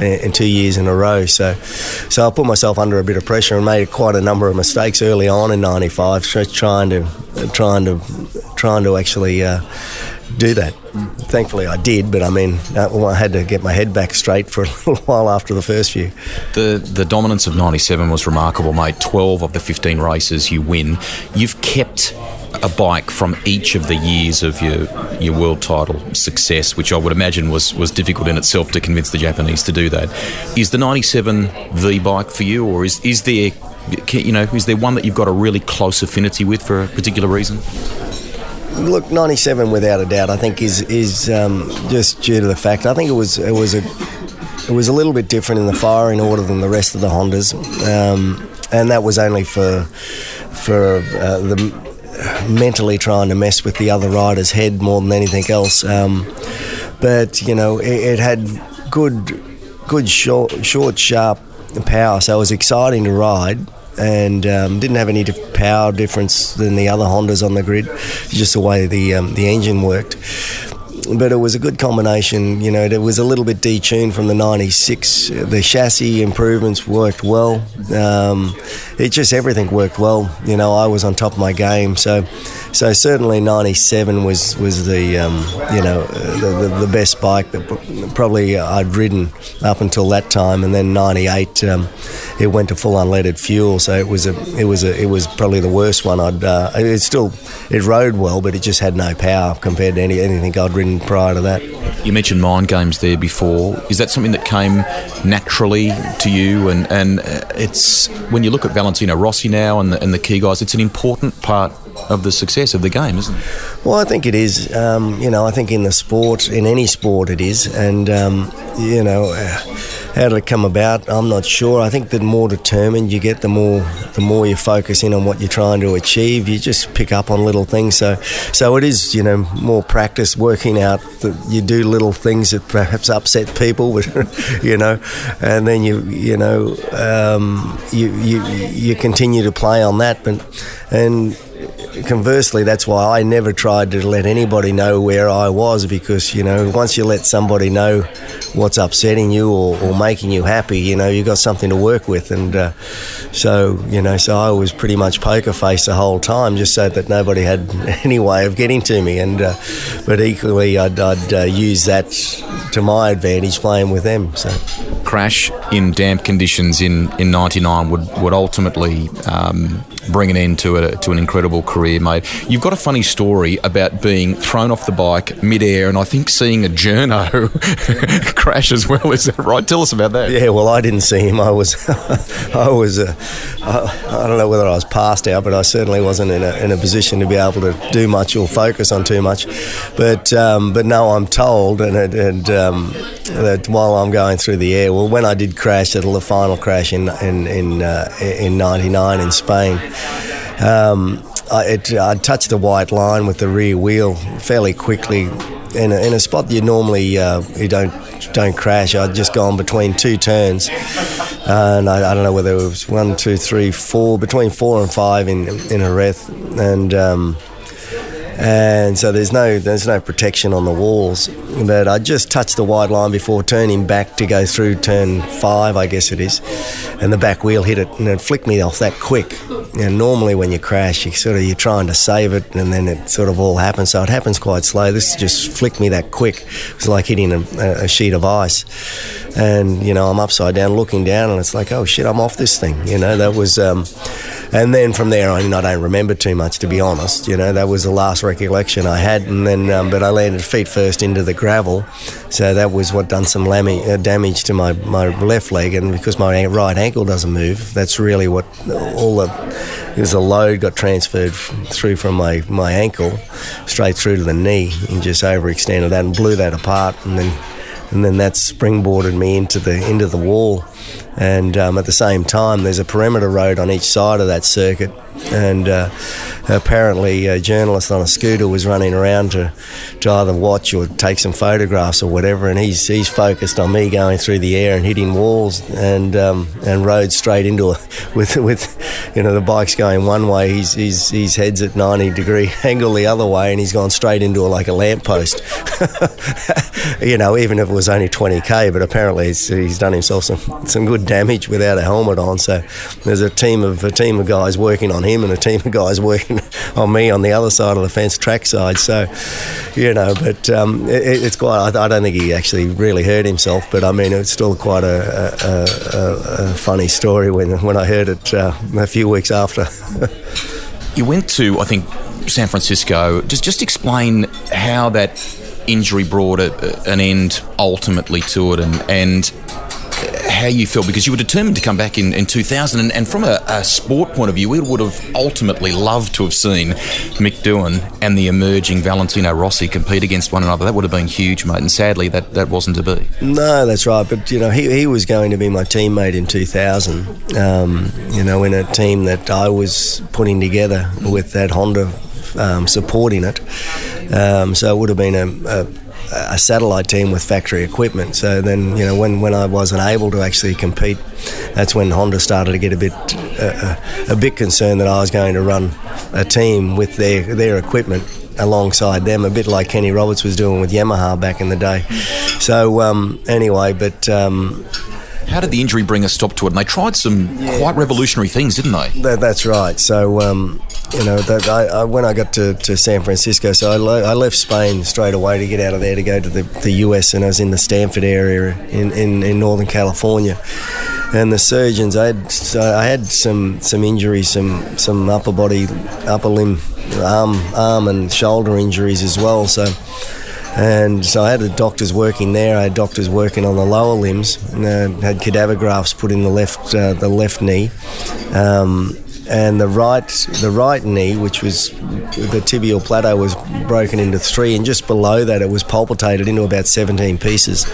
S3: in two years in a row. So, so I put myself under a bit of pressure and made quite a number of mistakes early on in '95, trying to trying to trying to actually uh, do that. Thankfully, I did, but I mean, I had to get my head back straight for [LAUGHS] a little while after the first few.
S2: The the dominance of '97 was remarkable, mate. Twelve of the 15 races you win. You've kept a bike from each of the years of your your world title success, which I would imagine was was difficult in itself to convince the Japanese to do that. Is the '97 the bike for you, or is is there you know is there one that you've got a really close affinity with for a particular reason?
S3: Look, '97, without a doubt, I think is is um, just due to the fact. I think it was it was a it was a little bit different in the firing order than the rest of the Hondas, um, and that was only for for uh, the mentally trying to mess with the other rider's head more than anything else. Um, but you know, it, it, had good good short, short, sharp power, so it was exciting to ride and um, didn't have any power difference than the other Hondas on the grid, just the way the um, the engine worked. But it was a good combination. You know, it was a little bit detuned from the '96. The chassis improvements worked well. Um, it just everything worked well. You know, I was on top of my game, so so certainly '97 was was the um, you know the, the, the, best bike that probably I'd ridden up until that time, and then '98 um, it went to full unleaded fuel, so it was a it was a it was probably the worst one I'd. Uh, it still it rode well, but it just had no power compared to any anything I'd ridden prior to that.
S2: You mentioned mind games there before. Is that something that came naturally to you? And and it's when you look at Valentino Rossi now and the, and the key guys, it's an important part of the success of the game, isn't it?
S3: Well, I think it is. Um, you know, I think in the sport, in any sport, it is. And, um, you know, uh, how did it come about? I'm not sure. I think the more determined you get, the more the more you focus in on what you're trying to achieve. You just pick up on little things. So, so it is. You know, more practice, working out that you do little things that perhaps upset people, [LAUGHS] you know, and then you you know um, you you you continue to play on that, but and conversely, that's why I never tried to let anybody know where I was because, you know, once you let somebody know what's upsetting you or, or making you happy, you know, you've got something to work with. And uh, so, you know, so I was pretty much poker face the whole time just so that nobody had [LAUGHS] any way of getting to me. And uh, But equally, I'd, I'd uh, use that to my advantage playing with them. So
S2: Crash in damp conditions in, in 99 would, would ultimately um, bring an end to, a, to an incredible career, mate. You've got a funny story about being thrown off the bike midair and I think seeing a journo [LAUGHS] crash as well. Is that right? Tell us about that.
S3: Yeah, well, I didn't see him. I was, [LAUGHS] I was, uh, I, I, don't know whether I was passed out, but I certainly wasn't in a, in a position to be able to do much or focus on too much. But, um, but no, I'm told, and, and um, that while I'm going through the air, well, when I did crash, the final crash in in in, uh, in '99 in Spain. Um, I, it, I touched the white line with the rear wheel fairly quickly in a, in a spot you normally uh, you don't don't crash. I'd just gone between two turns, and I, I, don't know whether it was one, two, three, four, between four and five in in Jerez, and. Um, and so there's no there's no protection on the walls. But I just touched the white line before turning back to go through turn five, I guess it is, and the back wheel hit it and it flicked me off that quick. And normally when you crash, you sort of you're trying to save it, and then it sort of all happens. So it happens quite slow. This just flicked me that quick. It was like hitting a, a sheet of ice, and you know I'm upside down looking down, and it's like oh shit, I'm off this thing. You know that was. Um, and then from there, I, mean, I don't remember too much, to be honest. You know, that was the last recollection I had. And then, um, but I landed feet first into the gravel, so that was what done some uh, damage to my, my left leg. And because my right ankle doesn't move, that's really what all the it was a load got transferred through from my, my ankle straight through to the knee and just overextended that and blew that apart and then and then that springboarded me into the into the wall and um, at the same time, there's a perimeter road on each side of that circuit. And uh, apparently, a journalist on a scooter was running around to, to either watch or take some photographs or whatever. And he's he's focused on me going through the air and hitting walls and um, and roads straight into a [LAUGHS] with with you know the bike's going one way. He's he's his head's at 90 degree [LAUGHS] angle the other way, and he's gone straight into like a lamppost. [LAUGHS] you know, even if it was only 20k, but apparently he's, he's done himself some some good damage without a helmet on. So there's a team of a team of guys working on him and a team of guys working [LAUGHS] on me on the other side of the fence, track side. So you know, but um, it, it's quite. I, don't think he actually really hurt himself, but I mean, it's still quite a, a, a, a funny story when when I heard it uh, a few weeks after. [LAUGHS]
S2: you went to, I think, San Francisco. Just just explain how that injury brought a, an end ultimately to it, and and how you felt because you were determined to come back in, in 2000 and, and from a, a, sport point of view we would have ultimately loved to have seen Mick Doohan and the emerging Valentino Rossi compete against one another. That would have been huge mate and sadly that, that wasn't to be.
S3: No that's right but you know he, he was going to be my teammate in 2000 um, you know in a team that I was putting together with that Honda um, supporting it. Um, so it would have been a, a a satellite team with factory equipment. So then, you know, when, when I wasn't able to actually compete, that's when Honda started to get a bit uh, a bit concerned that I was going to run a team with their their equipment alongside them, a bit like Kenny Roberts was doing with Yamaha back in the day. So um, anyway, but. Um,
S2: how did the injury bring a stop to it? And they tried some yeah, quite revolutionary things, didn't they?
S3: That, that's right. So um, you know, that I, I, when I got to, to San Francisco, so I, le- I, left Spain straight away to get out of there to go to the, the US, and I was in the Stanford area in, in, in Northern California. And the surgeons, I had I had some some injuries, some some upper body, upper limb, arm arm and shoulder injuries as well. So. And so I had the doctors working there. I had doctors working on the lower limbs. And, uh, had cadaver grafts put in the left uh, the left knee. Um, and the right the right knee, which was the tibial plateau, was broken into three, and just below that, it was pulpitated into about 17 pieces.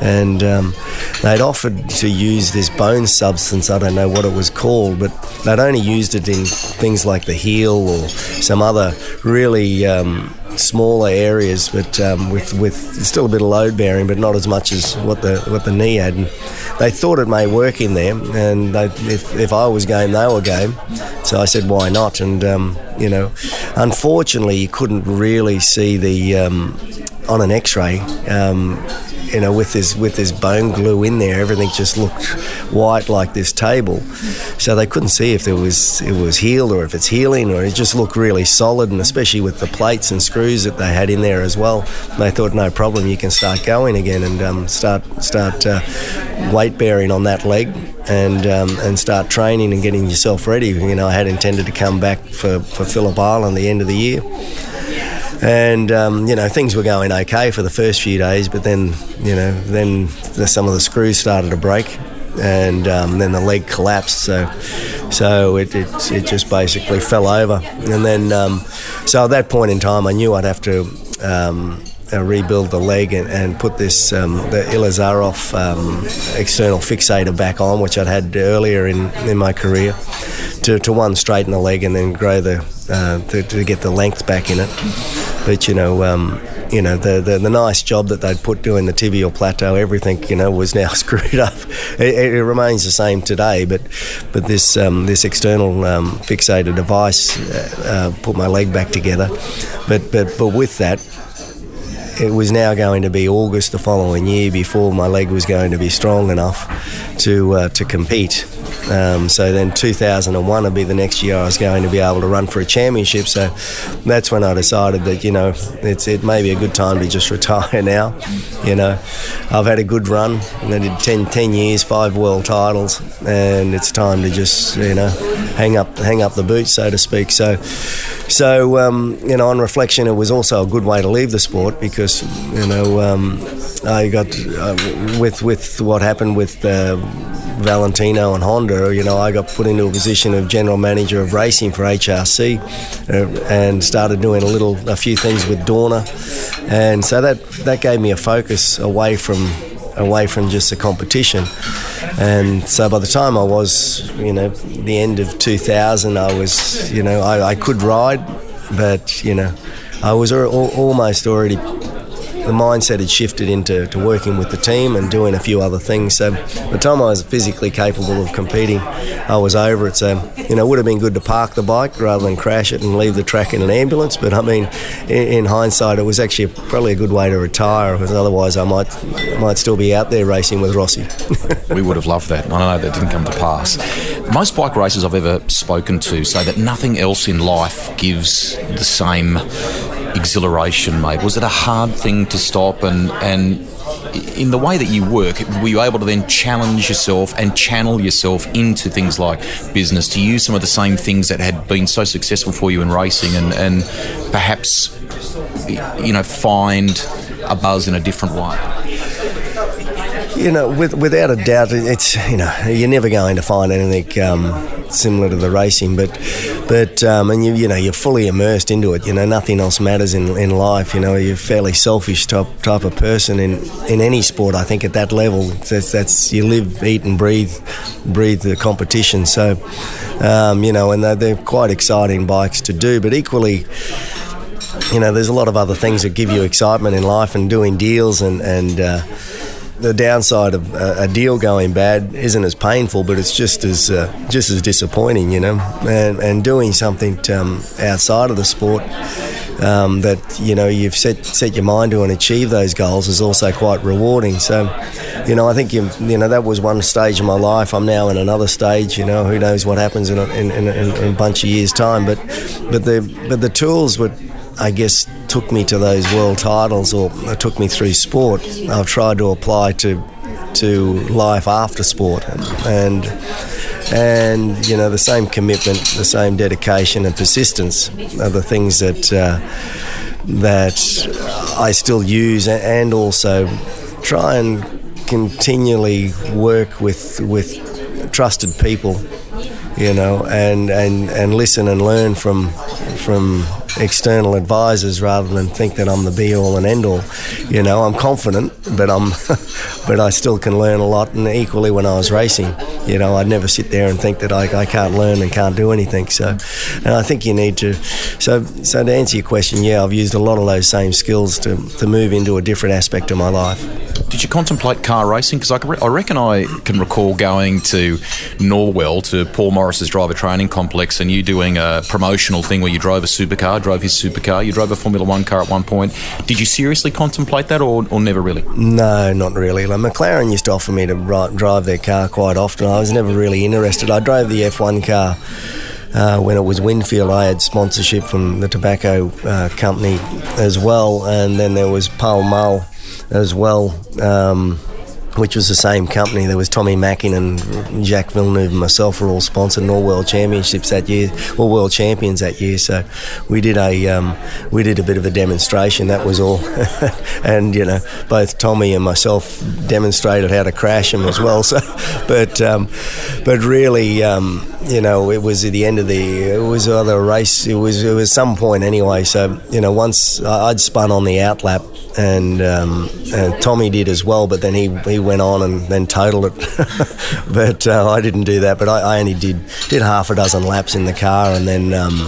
S3: And um, they'd offered to use this bone substance. I don't know what it was called, but they'd only used it in things like the heel or some other really um, smaller areas, but um, with with still a bit of load bearing, but not as much as what the what the knee had. And they thought it may work in there, and they, if, if I was game, they were game. So I said, why not? And um, you know, unfortunately, you couldn't really see the um, on an X-ray um, you know, with this with this bone glue in there, everything just looked white like this table. So they couldn't see if it was it was healed or if it's healing, or it just looked really solid. And especially with the plates and screws that they had in there as well, they thought no problem, you can start going again and um, start start uh, weight bearing on that leg and um, and start training and getting yourself ready. You know, I had intended to come back for, for Phillip Island the end of the year and um, you know things were going okay for the first few days, but then you know then the, some of the screws started to break, and um, then the leg collapsed. So so it, it, it just basically fell over, and then um, so at that point in time, I knew I'd have to. Um, uh, rebuild the leg and, and put this um, the Ilizarov um, external fixator back on, which I'd had earlier in, in my career, to, to one straighten the leg and then grow the uh, to, to, get the length back in it. But you know, um, you know the, the, the nice job that they'd put doing the tibial plateau, everything you know was now [LAUGHS] screwed up. It, it remains the same today, but but this um, this external um, fixator device uh, uh, put my leg back together. But but but with that, it was now going to be August the following year before my leg was going to be strong enough to uh, to compete. Um, so then 2001 would be the next year I was going to be able to run for a championship. So that's when I decided that you know it's it may be a good time to just [LAUGHS] retire now. You know, I've had a good run. I did 10, 10 years, five world titles, and it's time to just you know hang up hang up the boots, so to speak. So so um, you know, on reflection, it was also a good way to leave the sport because you know um, I got uh, with with what happened with. Uh, Valentino and Honda, you know, I got put into a position of general manager of racing for HRC, uh, and started doing a little, a few things with Dorna, and so that that gave me a focus away from away from just the competition. And so by the time I was, you know, the end of 2000, I was, you know, I, I could ride, but, you know, I was almost already the mindset had shifted into to working with the team and doing a few other things. So by the time I was physically capable of competing, I was over it. So you know, it would have been good to park the bike rather than crash it and leave the track in an ambulance. But I mean, in, in hindsight, it was actually probably a good way to retire because otherwise I might might still be out there racing with Rossi. [LAUGHS]
S2: we would have loved that. I know that didn't come to pass. Most bike racers I've ever spoken to say that nothing else in life gives the same exhilaration, mate? Was it a hard thing to stop? And, and in the way that you work, were you able to then challenge yourself and channel yourself into things like business to use some of the same things that had been so successful for you in racing and, and perhaps, you know, find a buzz in a different way?
S3: You know, with, without a doubt, it's you know you're never going to find anything um, similar to the racing, but but um, and you you know you're fully immersed into it. You know, nothing else matters in, in life. You know, you're a fairly selfish type type of person in, in any sport. I think at that level, that's, that's you live, eat, and breathe breathe the competition. So um, you know, and they're, they're quite exciting bikes to do, but equally you know, there's a lot of other things that give you excitement in life and doing deals and and uh, the downside of a, deal going bad isn't as painful, but it's just as uh, just as disappointing, you know. And, and doing something um, outside of the sport um, that you know you've set set your mind to and achieve those goals is also quite rewarding. So, you know, I think you, you know that was one stage of my life. I'm now in another stage. You know, who knows what happens in a, in, in, in a bunch of years' time. But but the but the tools would I guess, took me to those world titles or took me through sport, I've tried to apply to to life after sport, and and you know the same commitment, the same dedication and persistence are the things that uh, that I still use, and also try and continually work with with trusted people you know, and, and, and listen and learn from from external advisors rather than think that I'm the be all and end all. You know, I'm confident, but I'm, [LAUGHS] but I still can learn a lot. And equally, when I was racing, you know, I'd never sit there and think that I, I can't learn and can't do anything. So, and I think you need to. So, so to answer your question, yeah, I've used a lot of those same skills to to move into a different aspect of my life.
S2: Did you contemplate car racing? Because I, I, reckon I can recall going to Norwell to Paul Morris's driver training complex and you doing a promotional thing where you drove a supercar, drove his supercar, you drove a Formula One car at one point. Did you seriously contemplate that or, or never really?
S3: No, not really. Like McLaren used to offer me to drive their car quite often. I was never really interested. I drove the F1 car. Uh, when it was Winfield, I had sponsorship from the tobacco uh, company as well, and then there was Pall Mall as well. Um, which was the same company. There was Tommy Mackin and Jacques Villeneuve and myself were all sponsored in all world championships that year, all world champions that year. So we did a um, we did a bit of a demonstration. That was all, [LAUGHS] and you know both Tommy and myself demonstrated how to crash them as well. [LAUGHS] So, but um, but really, um, you know, it was at the end of the it was other race. It was it was some point anyway. So you know, once I'd spun on the outlap and um, and Tommy did as well. But then he, he went on and then totaled it. [LAUGHS] but uh, I didn't do that. But I, I, only did did half a dozen laps in the car, and then. Um,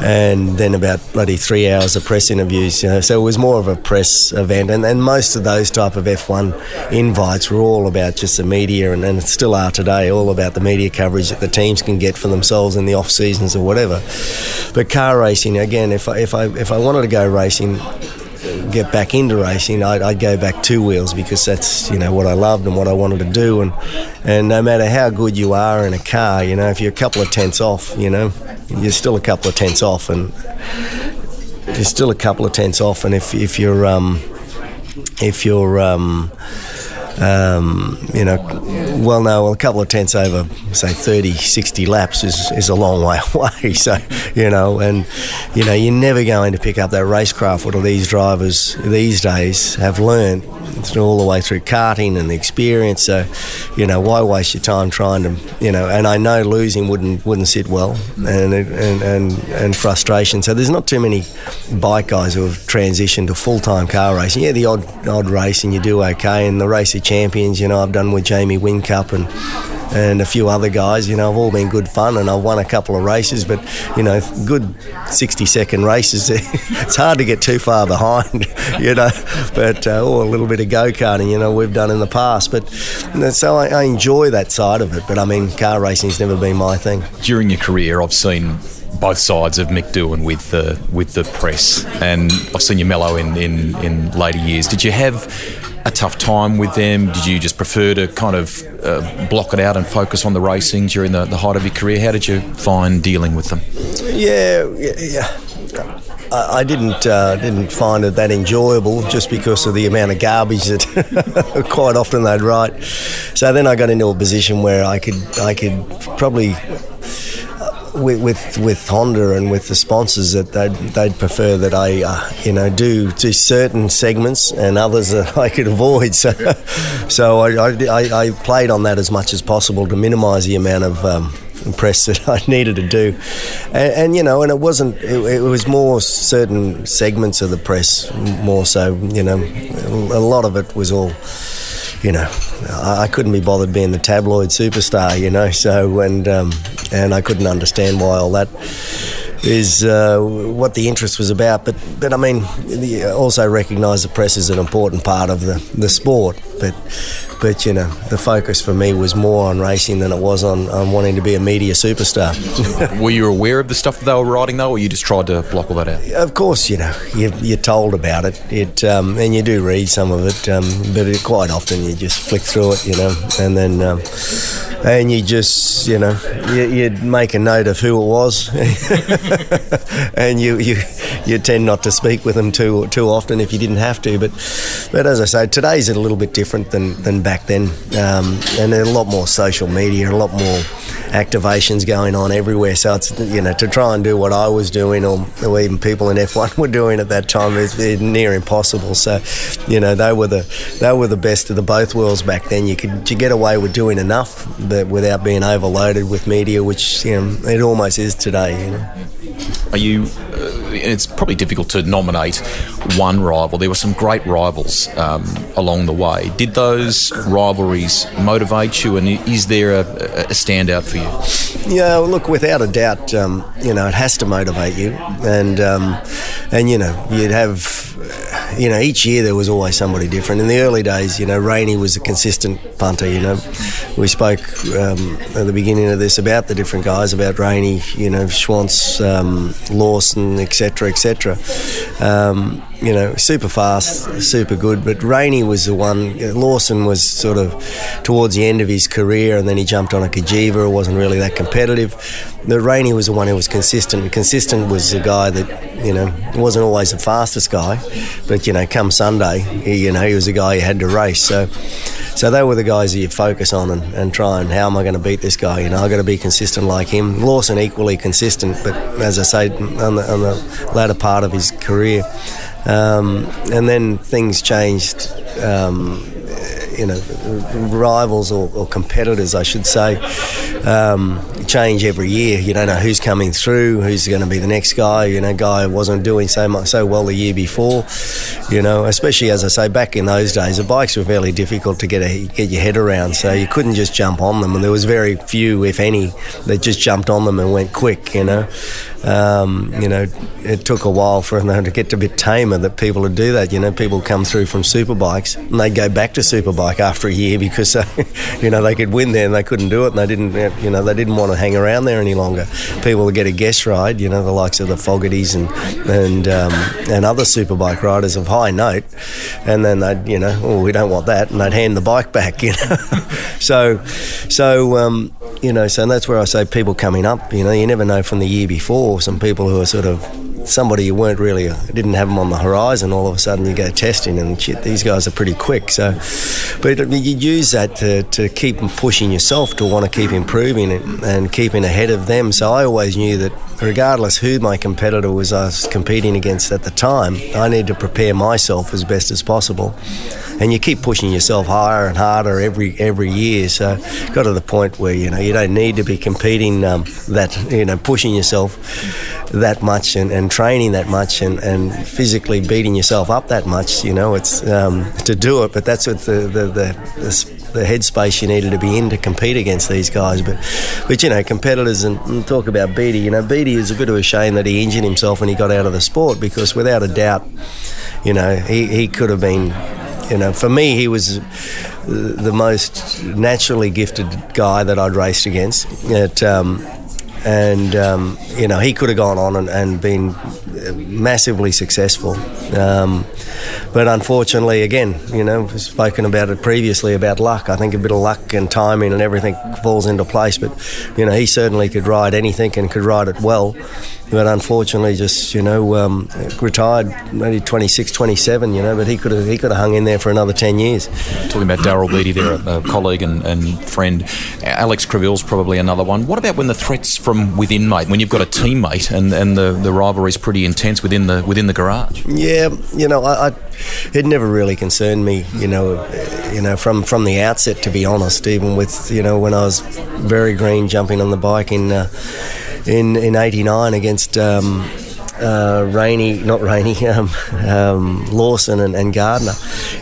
S3: and then about bloody three hours of press interviews. You know, so it was more of a press event, and, and most of those type of F1 invites were all about just the media, and, and still are today, all about the media coverage that the teams can get for themselves in the off seasons or whatever. But car racing, again, if I, if I if I wanted to go racing, get back into racing, I'd, I'd, go back two wheels because that's you know what I loved and what I wanted to do. And and no matter how good you are in a car, you know if you're a couple of tenths off, you know you're still a couple of tenths off, and you're still a couple of tenths off. And if if you're um, if you're um, um, you know, well, no, well, a couple of tenths over, say, 30, 60 laps is, is a long way [LAUGHS] away. So, you know, and, you know, you're never going to pick up that racecraft. What these drivers these days have learned through all the way through karting and the experience. So, you know, why waste your time trying to, you know, and I know losing wouldn't wouldn't sit well and, and, and, and frustration. So there's not too many bike guys who have transitioned to full-time car racing. Yeah, the odd, odd race and you do okay. And the race of champions, you know, I've done with Jamie Whincup and and a few other guys. You know, have all been good fun, and I've won a couple of races. But you know, good sixty-second races. [LAUGHS] it's hard to get too far behind. [LAUGHS] You know, but uh, or a little bit of go karting. You know, we've done in the past. But so I, I enjoy that side of it. But I mean, car racing's never been my thing.
S2: During your career, I've seen both sides of Mick Doohan with the with the press, and I've seen you mellow in, in, in later years. Did you have a tough time with them? Did you just prefer to kind of uh, block it out and focus on the racing during the, the height of your career? How did you find dealing with them?
S3: Yeah, yeah. I, I didn't uh, didn't find it that enjoyable just because of the amount of garbage that [LAUGHS] quite often they'd write. So then I got into a position where I could I could probably with, with, with Honda and with the sponsors that they'd, they'd prefer that I uh, you know do do certain segments and others that [LAUGHS] I could avoid. So [LAUGHS] so I, I, I played on that as much as possible to minimise the amount of. Um, press that [LAUGHS] I needed to do, and, and you know, and it wasn't. It, it, was more certain segments of the press, more so. You know, a lot of it was all you know, I, couldn't be bothered being the tabloid superstar, you know. So and um, and I couldn't understand why all that is uh, what the interest was about. But but I mean, also recognise the press is an important part of the, the sport. But but you know, the focus for me was more on racing than it was on, on wanting to be a media superstar. [LAUGHS]
S2: were you aware of the stuff that they were writing though, or you just tried to block all that out?
S3: Of course, you know, you, are told about it. It um, and you do read some of it, um, but it, quite often you just flick through it, you know, and then. Um, and you just, you know, you, would make a note of who it was, [LAUGHS] and you, you you tend not to speak with them too too often if you didn't have to. But but as I say, today's a little bit different than, than back then, um, and a lot more social media, a lot more activations going on everywhere. So it's you know to try and do what I was doing, or, or even people in F1 [LAUGHS] were doing at that time, is near impossible. So you know they were the they were the best of the both worlds back then. You could you get away with doing enough but without being overloaded with media, which you know it almost is today. You know.
S2: Are you? Uh, it's probably difficult to nominate one rival. There were some great rivals um, along the way. Did those rivalries motivate you, and is there a, a standout for you?
S3: Yeah, look, without a doubt, um, you know, it has to motivate you, and um, and you know, you'd have you know, each year there was always somebody different. In the early days, you know, Rainey was a consistent punter. You know, we spoke um, at the beginning of this about the different guys, about Rainey, you know, Schwantz, um, Lawson, etc., etc. Um, you know, super fast, super good. But Rainey was the one. Lawson was sort of towards the end of his career, and then he jumped on a Cagiva. It wasn't really that competitive. The Rainey was the one who was consistent. Consistent was the guy that you know wasn't always the fastest guy, but you know, come Sunday, he, you know, he was the guy you had to race. So, so they were the guys that you focus on and, and try and how am I going to beat this guy? You know, I got to be consistent like him. Lawson equally consistent, but as I say, on the, on the latter part of his career. Um, and then things changed. Um, you know, rivals or, or, competitors, I should say, um, change every year. You don't know who's coming through, who's going to be the next guy. You know, guy wasn't doing so much so well the year before. You know, especially as I say, back in those days, the bikes were fairly difficult to get a, get your head around. So you couldn't just jump on them, and there was very few, if any, that just jumped on them and went quick. You know. Um, you know, it took a while for them to get a bit tamer that people would do that. You know, people come through from superbikes and they'd go back to superbike after a year because, uh, [LAUGHS] you know, they could win there and they couldn't do it and they didn't, you know, they didn't want to hang around there any longer. People would get a guest ride, you know, the likes of the Fogartys and and um, and other superbike riders of high note, and then they'd, you know, oh, we don't want that, and they'd hand the bike back, [LAUGHS] you know. so, so um, you know, so that's where I say people coming up, you know, you never know from the year before. Some people who are sort of somebody you weren't really didn't have them on the horizon. All of a sudden, you go testing, and shit, these guys are pretty quick. So, but you use that to, to keep pushing yourself to want to keep improving and, and keeping ahead of them. So I always knew that regardless who my competitor was I was competing against at the time, I need to prepare myself as best as possible. And you keep pushing yourself higher and harder every every year. So got to the point where you know you don't need to be competing um, that you know pushing yourself that much and, and training that much and, and physically beating yourself up that much. You know, it's um, to do it, but that's what the the, the, the the headspace you needed to be in to compete against these guys. But, but you know, competitors and, and talk about Beattie. You know, Beattie is a bit of a shame that he injured himself when he got out of the sport because without a doubt, you know, he, he could have been you know, for me, he was the most naturally gifted guy that I'd raced against. It, um, and um, you know he could have gone on and, and been massively successful. Um, but unfortunately, again, you know, we've spoken about it previously about luck. I think a bit of luck and timing and everything falls into place. But you know, he certainly could ride anything and could ride it well but unfortunately just you know um, retired maybe 26 27 you know but he could have he could have hung in there for another 10 years.
S2: Talking about Daryl Beattie there a colleague and, and friend. Alex Crivillé's probably another one. What about when the threats from within mate when you've got a teammate and, and the, the rivalry is pretty intense within the within the garage?
S3: Yeah you know I, I it never really concerned me you know you know from from the outset to be honest even with you know when I was very green jumping on the bike in uh, in in '89 against. Um, uh, Rainey, not Rainey, [LAUGHS] um, um, Lawson and, and, Gardner,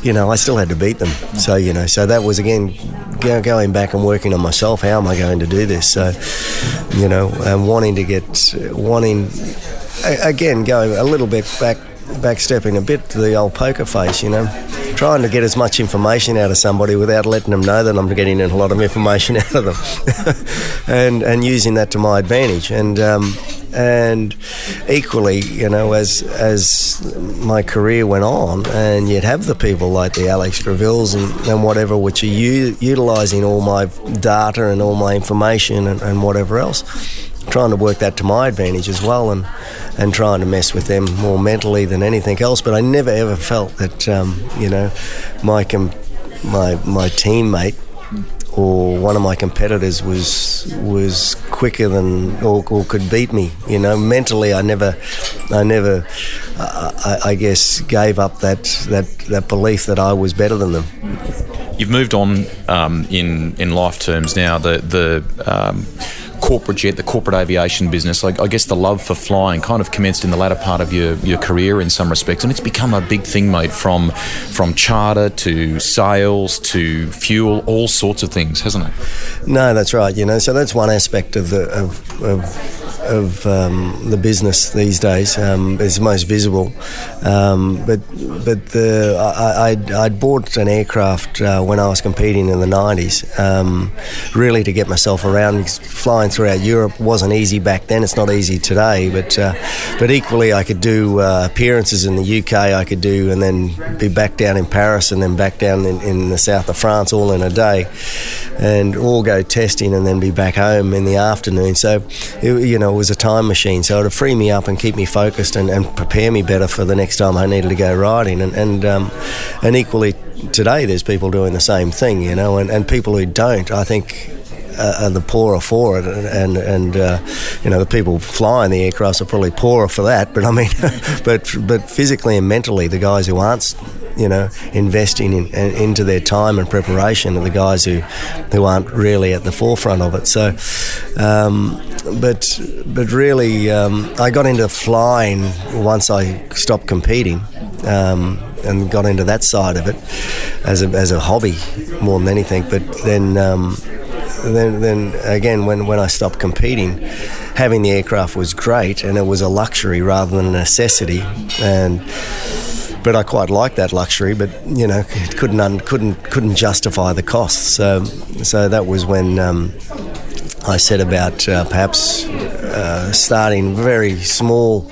S3: you know, I still had to beat them. So, you know, so that was again going back and working on myself. How am I going to do this? So, you know, um, wanting to get, wanting, again, going a little bit back, backstepping a bit to the old poker face, you know, trying to get as much information out of somebody without letting them know that I'm getting a lot of information [LAUGHS] out of them, [LAUGHS] and and using that to my advantage. And um, and equally, you know, as as my career went on, and you'd have the people like the Alex Crivillés and, and whatever, which are u- utilising all my data and all my information and, and whatever else trying to work that to my advantage as well and and trying to mess with them more mentally than anything else. But I never ever felt that um, you know my com- my my teammate or one of my competitors was was quicker than or, or could beat me you know. Mentally I never I never I, I guess gave up that that that belief that I was better than them.
S2: You've moved on um, in in life terms now. The the um, corporate jet, the corporate aviation business, I, I, guess the love for flying kind of commenced in the latter part of your, your career in some respects, and it's become a big thing, mate. From from charter to sales to fuel, all sorts of things, hasn't it?
S3: No, that's right. You know, so that's one aspect of the of, of of um, the business these days um, is most visible. Um, but but the, I, I'd, I'd, bought an aircraft uh, when I was competing in the 90s, um, really to get myself around. Flying throughout Europe wasn't easy back then. It's not easy today. But uh, but equally, I could do uh, appearances in the UK. I could do and then be back down in Paris and then back down in, in the south of France all in a day, and all go testing and then be back home in the afternoon. So it, you know was a time machine, so it'd free me up and keep me focused and, and prepare me better for the next time I needed to go riding. And and, um, and equally today, there's people doing the same thing, you know, and, and people who don't, I think. Uh, the poorer for it, and and uh, you know the people flying the aircrafts are probably poorer for that. But I mean, [LAUGHS] but but physically and mentally, the guys who aren't you know, investing in, in, into their time and preparation are the guys who, who aren't really at the forefront of it. So, um, but but really, um, I got into flying once I stopped competing. Um, and got into that side of it as a, as a hobby more than anything. But then, um, then, then again, when, when I stopped competing, having the aircraft was great, and it was a luxury rather than a necessity. And but I quite liked that luxury. But you know, it couldn't un, couldn't couldn't justify the costs. So so that was when. Um, I said about uh, perhaps uh, starting very small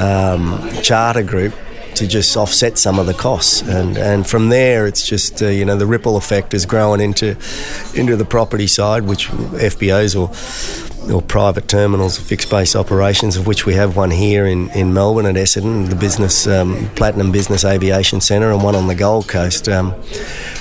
S3: um, charter group to just offset some of the costs, and and from there it's just uh, you know the ripple effect is growing into into the property side, which FBOs or or private terminals, fixed base operations, of which we have one here in, in Melbourne at Essendon, the business um, Platinum Business Aviation Centre, and one on the Gold Coast. Um,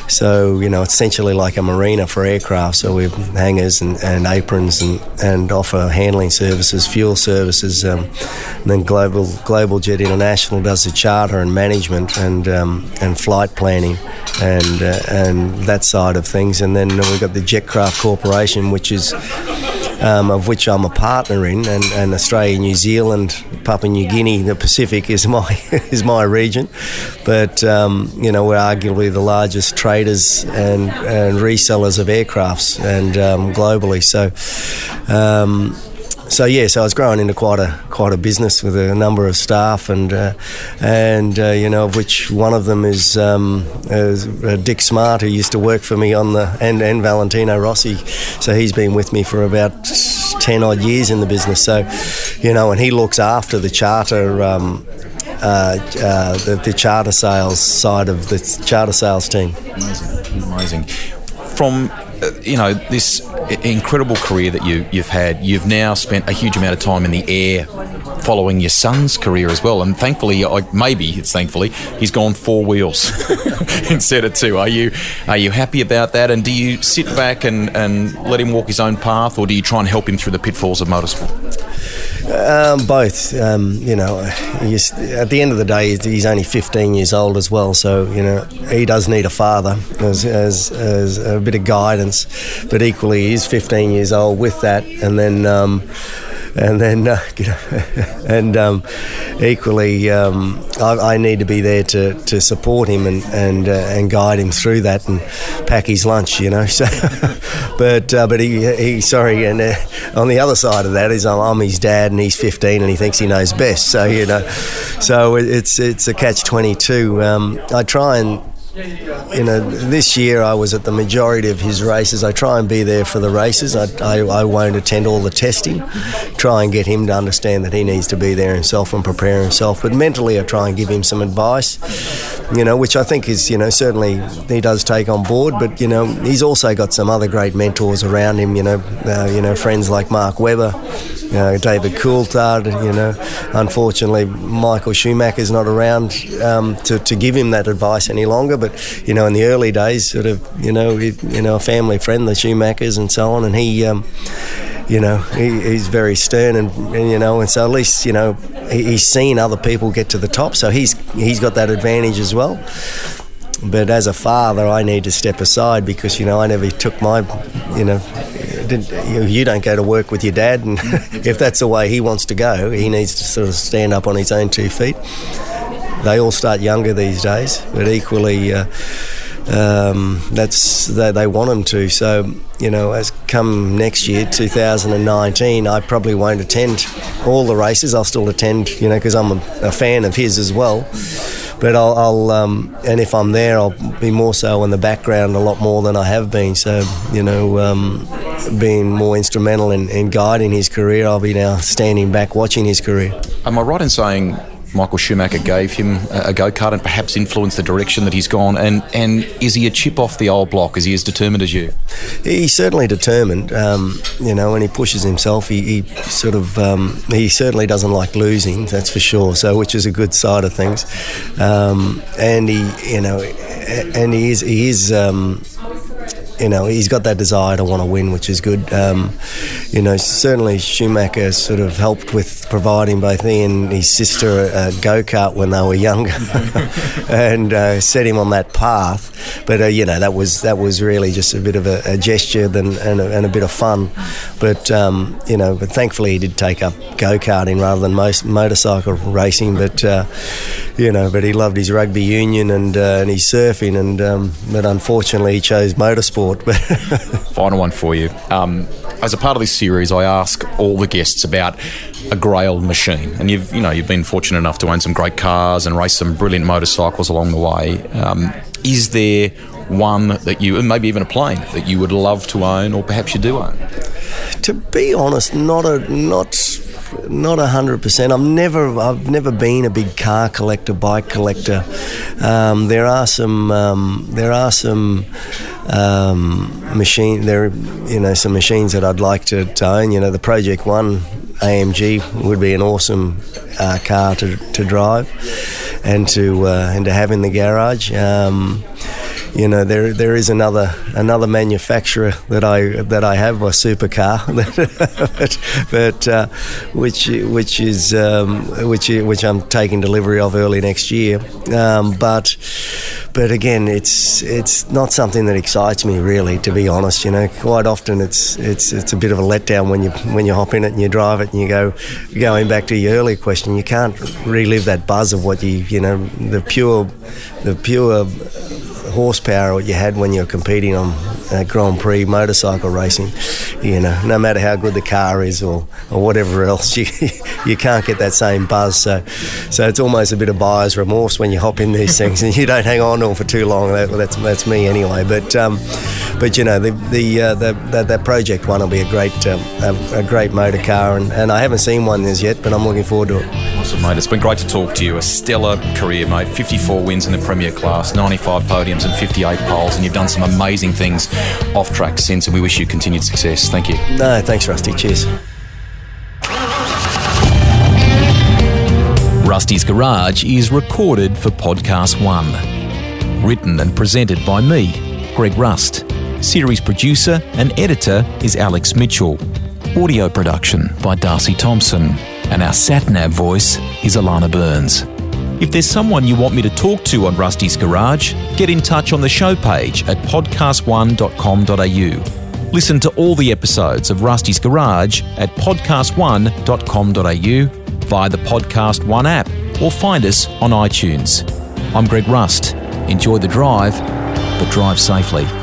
S3: so, you know, essentially like a marina for aircraft. So we have hangars and, and aprons and, and offer handling services, fuel services. Um, and then Global Global Jet International does the charter and management and um, and flight planning and uh, and that side of things. And then we've got the Jetcraft Corporation, which is um, of which I'm a partner in, and, and, Australia, New Zealand, Papua New Guinea, the Pacific is [LAUGHS] my is my region. But um, you know, we're arguably the largest traders and, and resellers of aircrafts and um, globally. So um, so yeah, so I was growing into quite a quite a business with a number of staff, and uh, and uh, you know, of which one of them is, um, is uh, Dick Smart, who used to work for me on the and and Valentino Rossi, so he's been with me for about ten odd years in the business. So, you know, and he looks after the charter. Um, uh, uh, the, the, charter sales side of the charter sales team.
S2: Amazing, amazing. From uh, you know this incredible career that you you've had. You've now spent a huge amount of time in the air, following your son's career as well. And thankfully, maybe it's thankfully he's gone four wheels [LAUGHS] instead of two. Are you are you happy about that? And do you sit back and, and let him walk his own path, or do you try and help him through the pitfalls of motorsport?
S3: Um, both. Um, you know, at the end of the day, he's only 15 years old as well, so you know he does need a father as, as, as a bit of guidance. But equally, he's 15 years old with that, and then. Um, and then uh, [LAUGHS] and um, equally, um, I, I, need to be there to, to support him and and uh, and guide him through that and pack his lunch, you know. [LAUGHS] So, but uh, but he, he sorry, and uh, on the other side of that is I'm, I'm, his dad and he's 15 and he thinks he knows best. So you know, so it's it's a catch 22. Um, I try and you know, this year I was at the majority of his races. I try and be there for the races. I, I, I, won't attend all the testing. Try and get him to understand that he needs to be there himself and prepare himself. But mentally, I try and give him some advice, you know, which I think is, you know, certainly he does take on board. But, you know, he's also got some other great mentors around him, you know, uh, you know, friends like Mark Webber, you know, David Coulthard, you know. Unfortunately, Michael Schumacher's not around um, to, to give him that advice any longer. But, you know, in the early days, sort of, you know, he, you know, a family friend, the Schumachers and so on. And he, um, you know, he, he's very stern and, and, you know, and so at least, you know, he, he's seen other people get to the top. So he's he's got that advantage as well. but as a father, I need to step aside because you know I never took my, you know, you don't go to work with your dad, and [LAUGHS] [LAUGHS] if that's the way he wants to go, he needs to sort of stand up on his own two feet. They all start younger these days, but equally. Uh, um, that's they, they want them to. So you know, as come next year, 2019, I probably won't attend all the races. I'll still attend, you know, because I'm a, a, fan of his as well. But I'll, I'll um, and if I'm there, I'll be more so in the background a lot more than I have been. So you know, um, being more instrumental in, in guiding his career, I'll be now standing back watching his career.
S2: Am I right in saying Michael Schumacher gave him a go kart and perhaps influenced the direction that he's gone? And and is he a chip off the old block? Is he as determined as you?
S3: He's certainly determined. Um, you know, when he pushes himself, he, he sort of um, he certainly doesn't like losing. That's for sure. So, which is a good side of things. Um, and he, you know, and he is he is um, you know, he's got that desire to want to win, which is good. Um, you know, certainly Schumacher sort of helped with providing both he and his sister a go kart when they were younger, [LAUGHS] and uh, set him on that path. But uh, you know, that was that was really just a bit of a, a gesture and, and, a, and, a, bit of fun. But um, you know, but thankfully he did take up go karting rather than most motorcycle racing. But uh, you know, but he loved his rugby union and uh, and his surfing, and um, but unfortunately he chose motorsport [LAUGHS]
S2: Final one for you. Um, as a part of this series, I ask all the guests about a Grail machine, and you've you know you've been fortunate enough to own some great cars and race some brilliant motorcycles along the way. Um, is there one that you, and maybe even a plane that you would love to own, or perhaps you do own?
S3: To be honest, not a not not hundred percent. I'm never I've never been a big car collector, bike collector. Um, there are some um, there are some um, machine there you know some machines that I'd like to, to, own. You know the Project One AMG would be an awesome uh, car to, to drive and to uh, and to have in the garage. Um, you know there there is another another manufacturer that I that I have a supercar [LAUGHS] but, but uh, which which is um, which which I'm taking delivery of early next year um, but but again it's it's not something that excites me really to be honest you know quite often it's it's it's a bit of a letdown when you when you hop in it and you drive it and you go going back to your earlier question you can't relive that buzz of what you you know the pure the pure horsepower what you had when you were competing on Grand Prix motorcycle racing. You know, no matter how good the car is or, or whatever else, [LAUGHS] you you can't get that same buzz. So, so it's almost a bit of buyer's remorse when you hop in these things and you don't hang on to them for too long. That, that's that's me anyway. But um, but you know the the, uh, the that, that project one will be a great um, a, a, great motor car, and, and I haven't seen one as yet, but I'm looking forward to it.
S2: Awesome, mate. It's been great to talk to you. A stellar career, mate. 54 wins in the Premier class, 95 podiums, and 58 poles, and you've done some amazing things off track since, and we wish you continued success. Thank you.
S3: No, thanks, Rusty. Cheers.
S2: Rusty's Garage is recorded for Podcast One. Written and presented by me, Greg Rust. Series producer and editor is Alex Mitchell. Audio production by Darcy Thompson. And our satnav voice is Alana Burns. If there's someone you want me to talk to on Rusty's Garage, get in touch on the show page at podcastone.com.au. Listen to all the episodes of Rusty's Garage at podcastone.com.au via the Podcast One app or find us on iTunes. I'm Greg Rust. Enjoy the drive, but drive safely.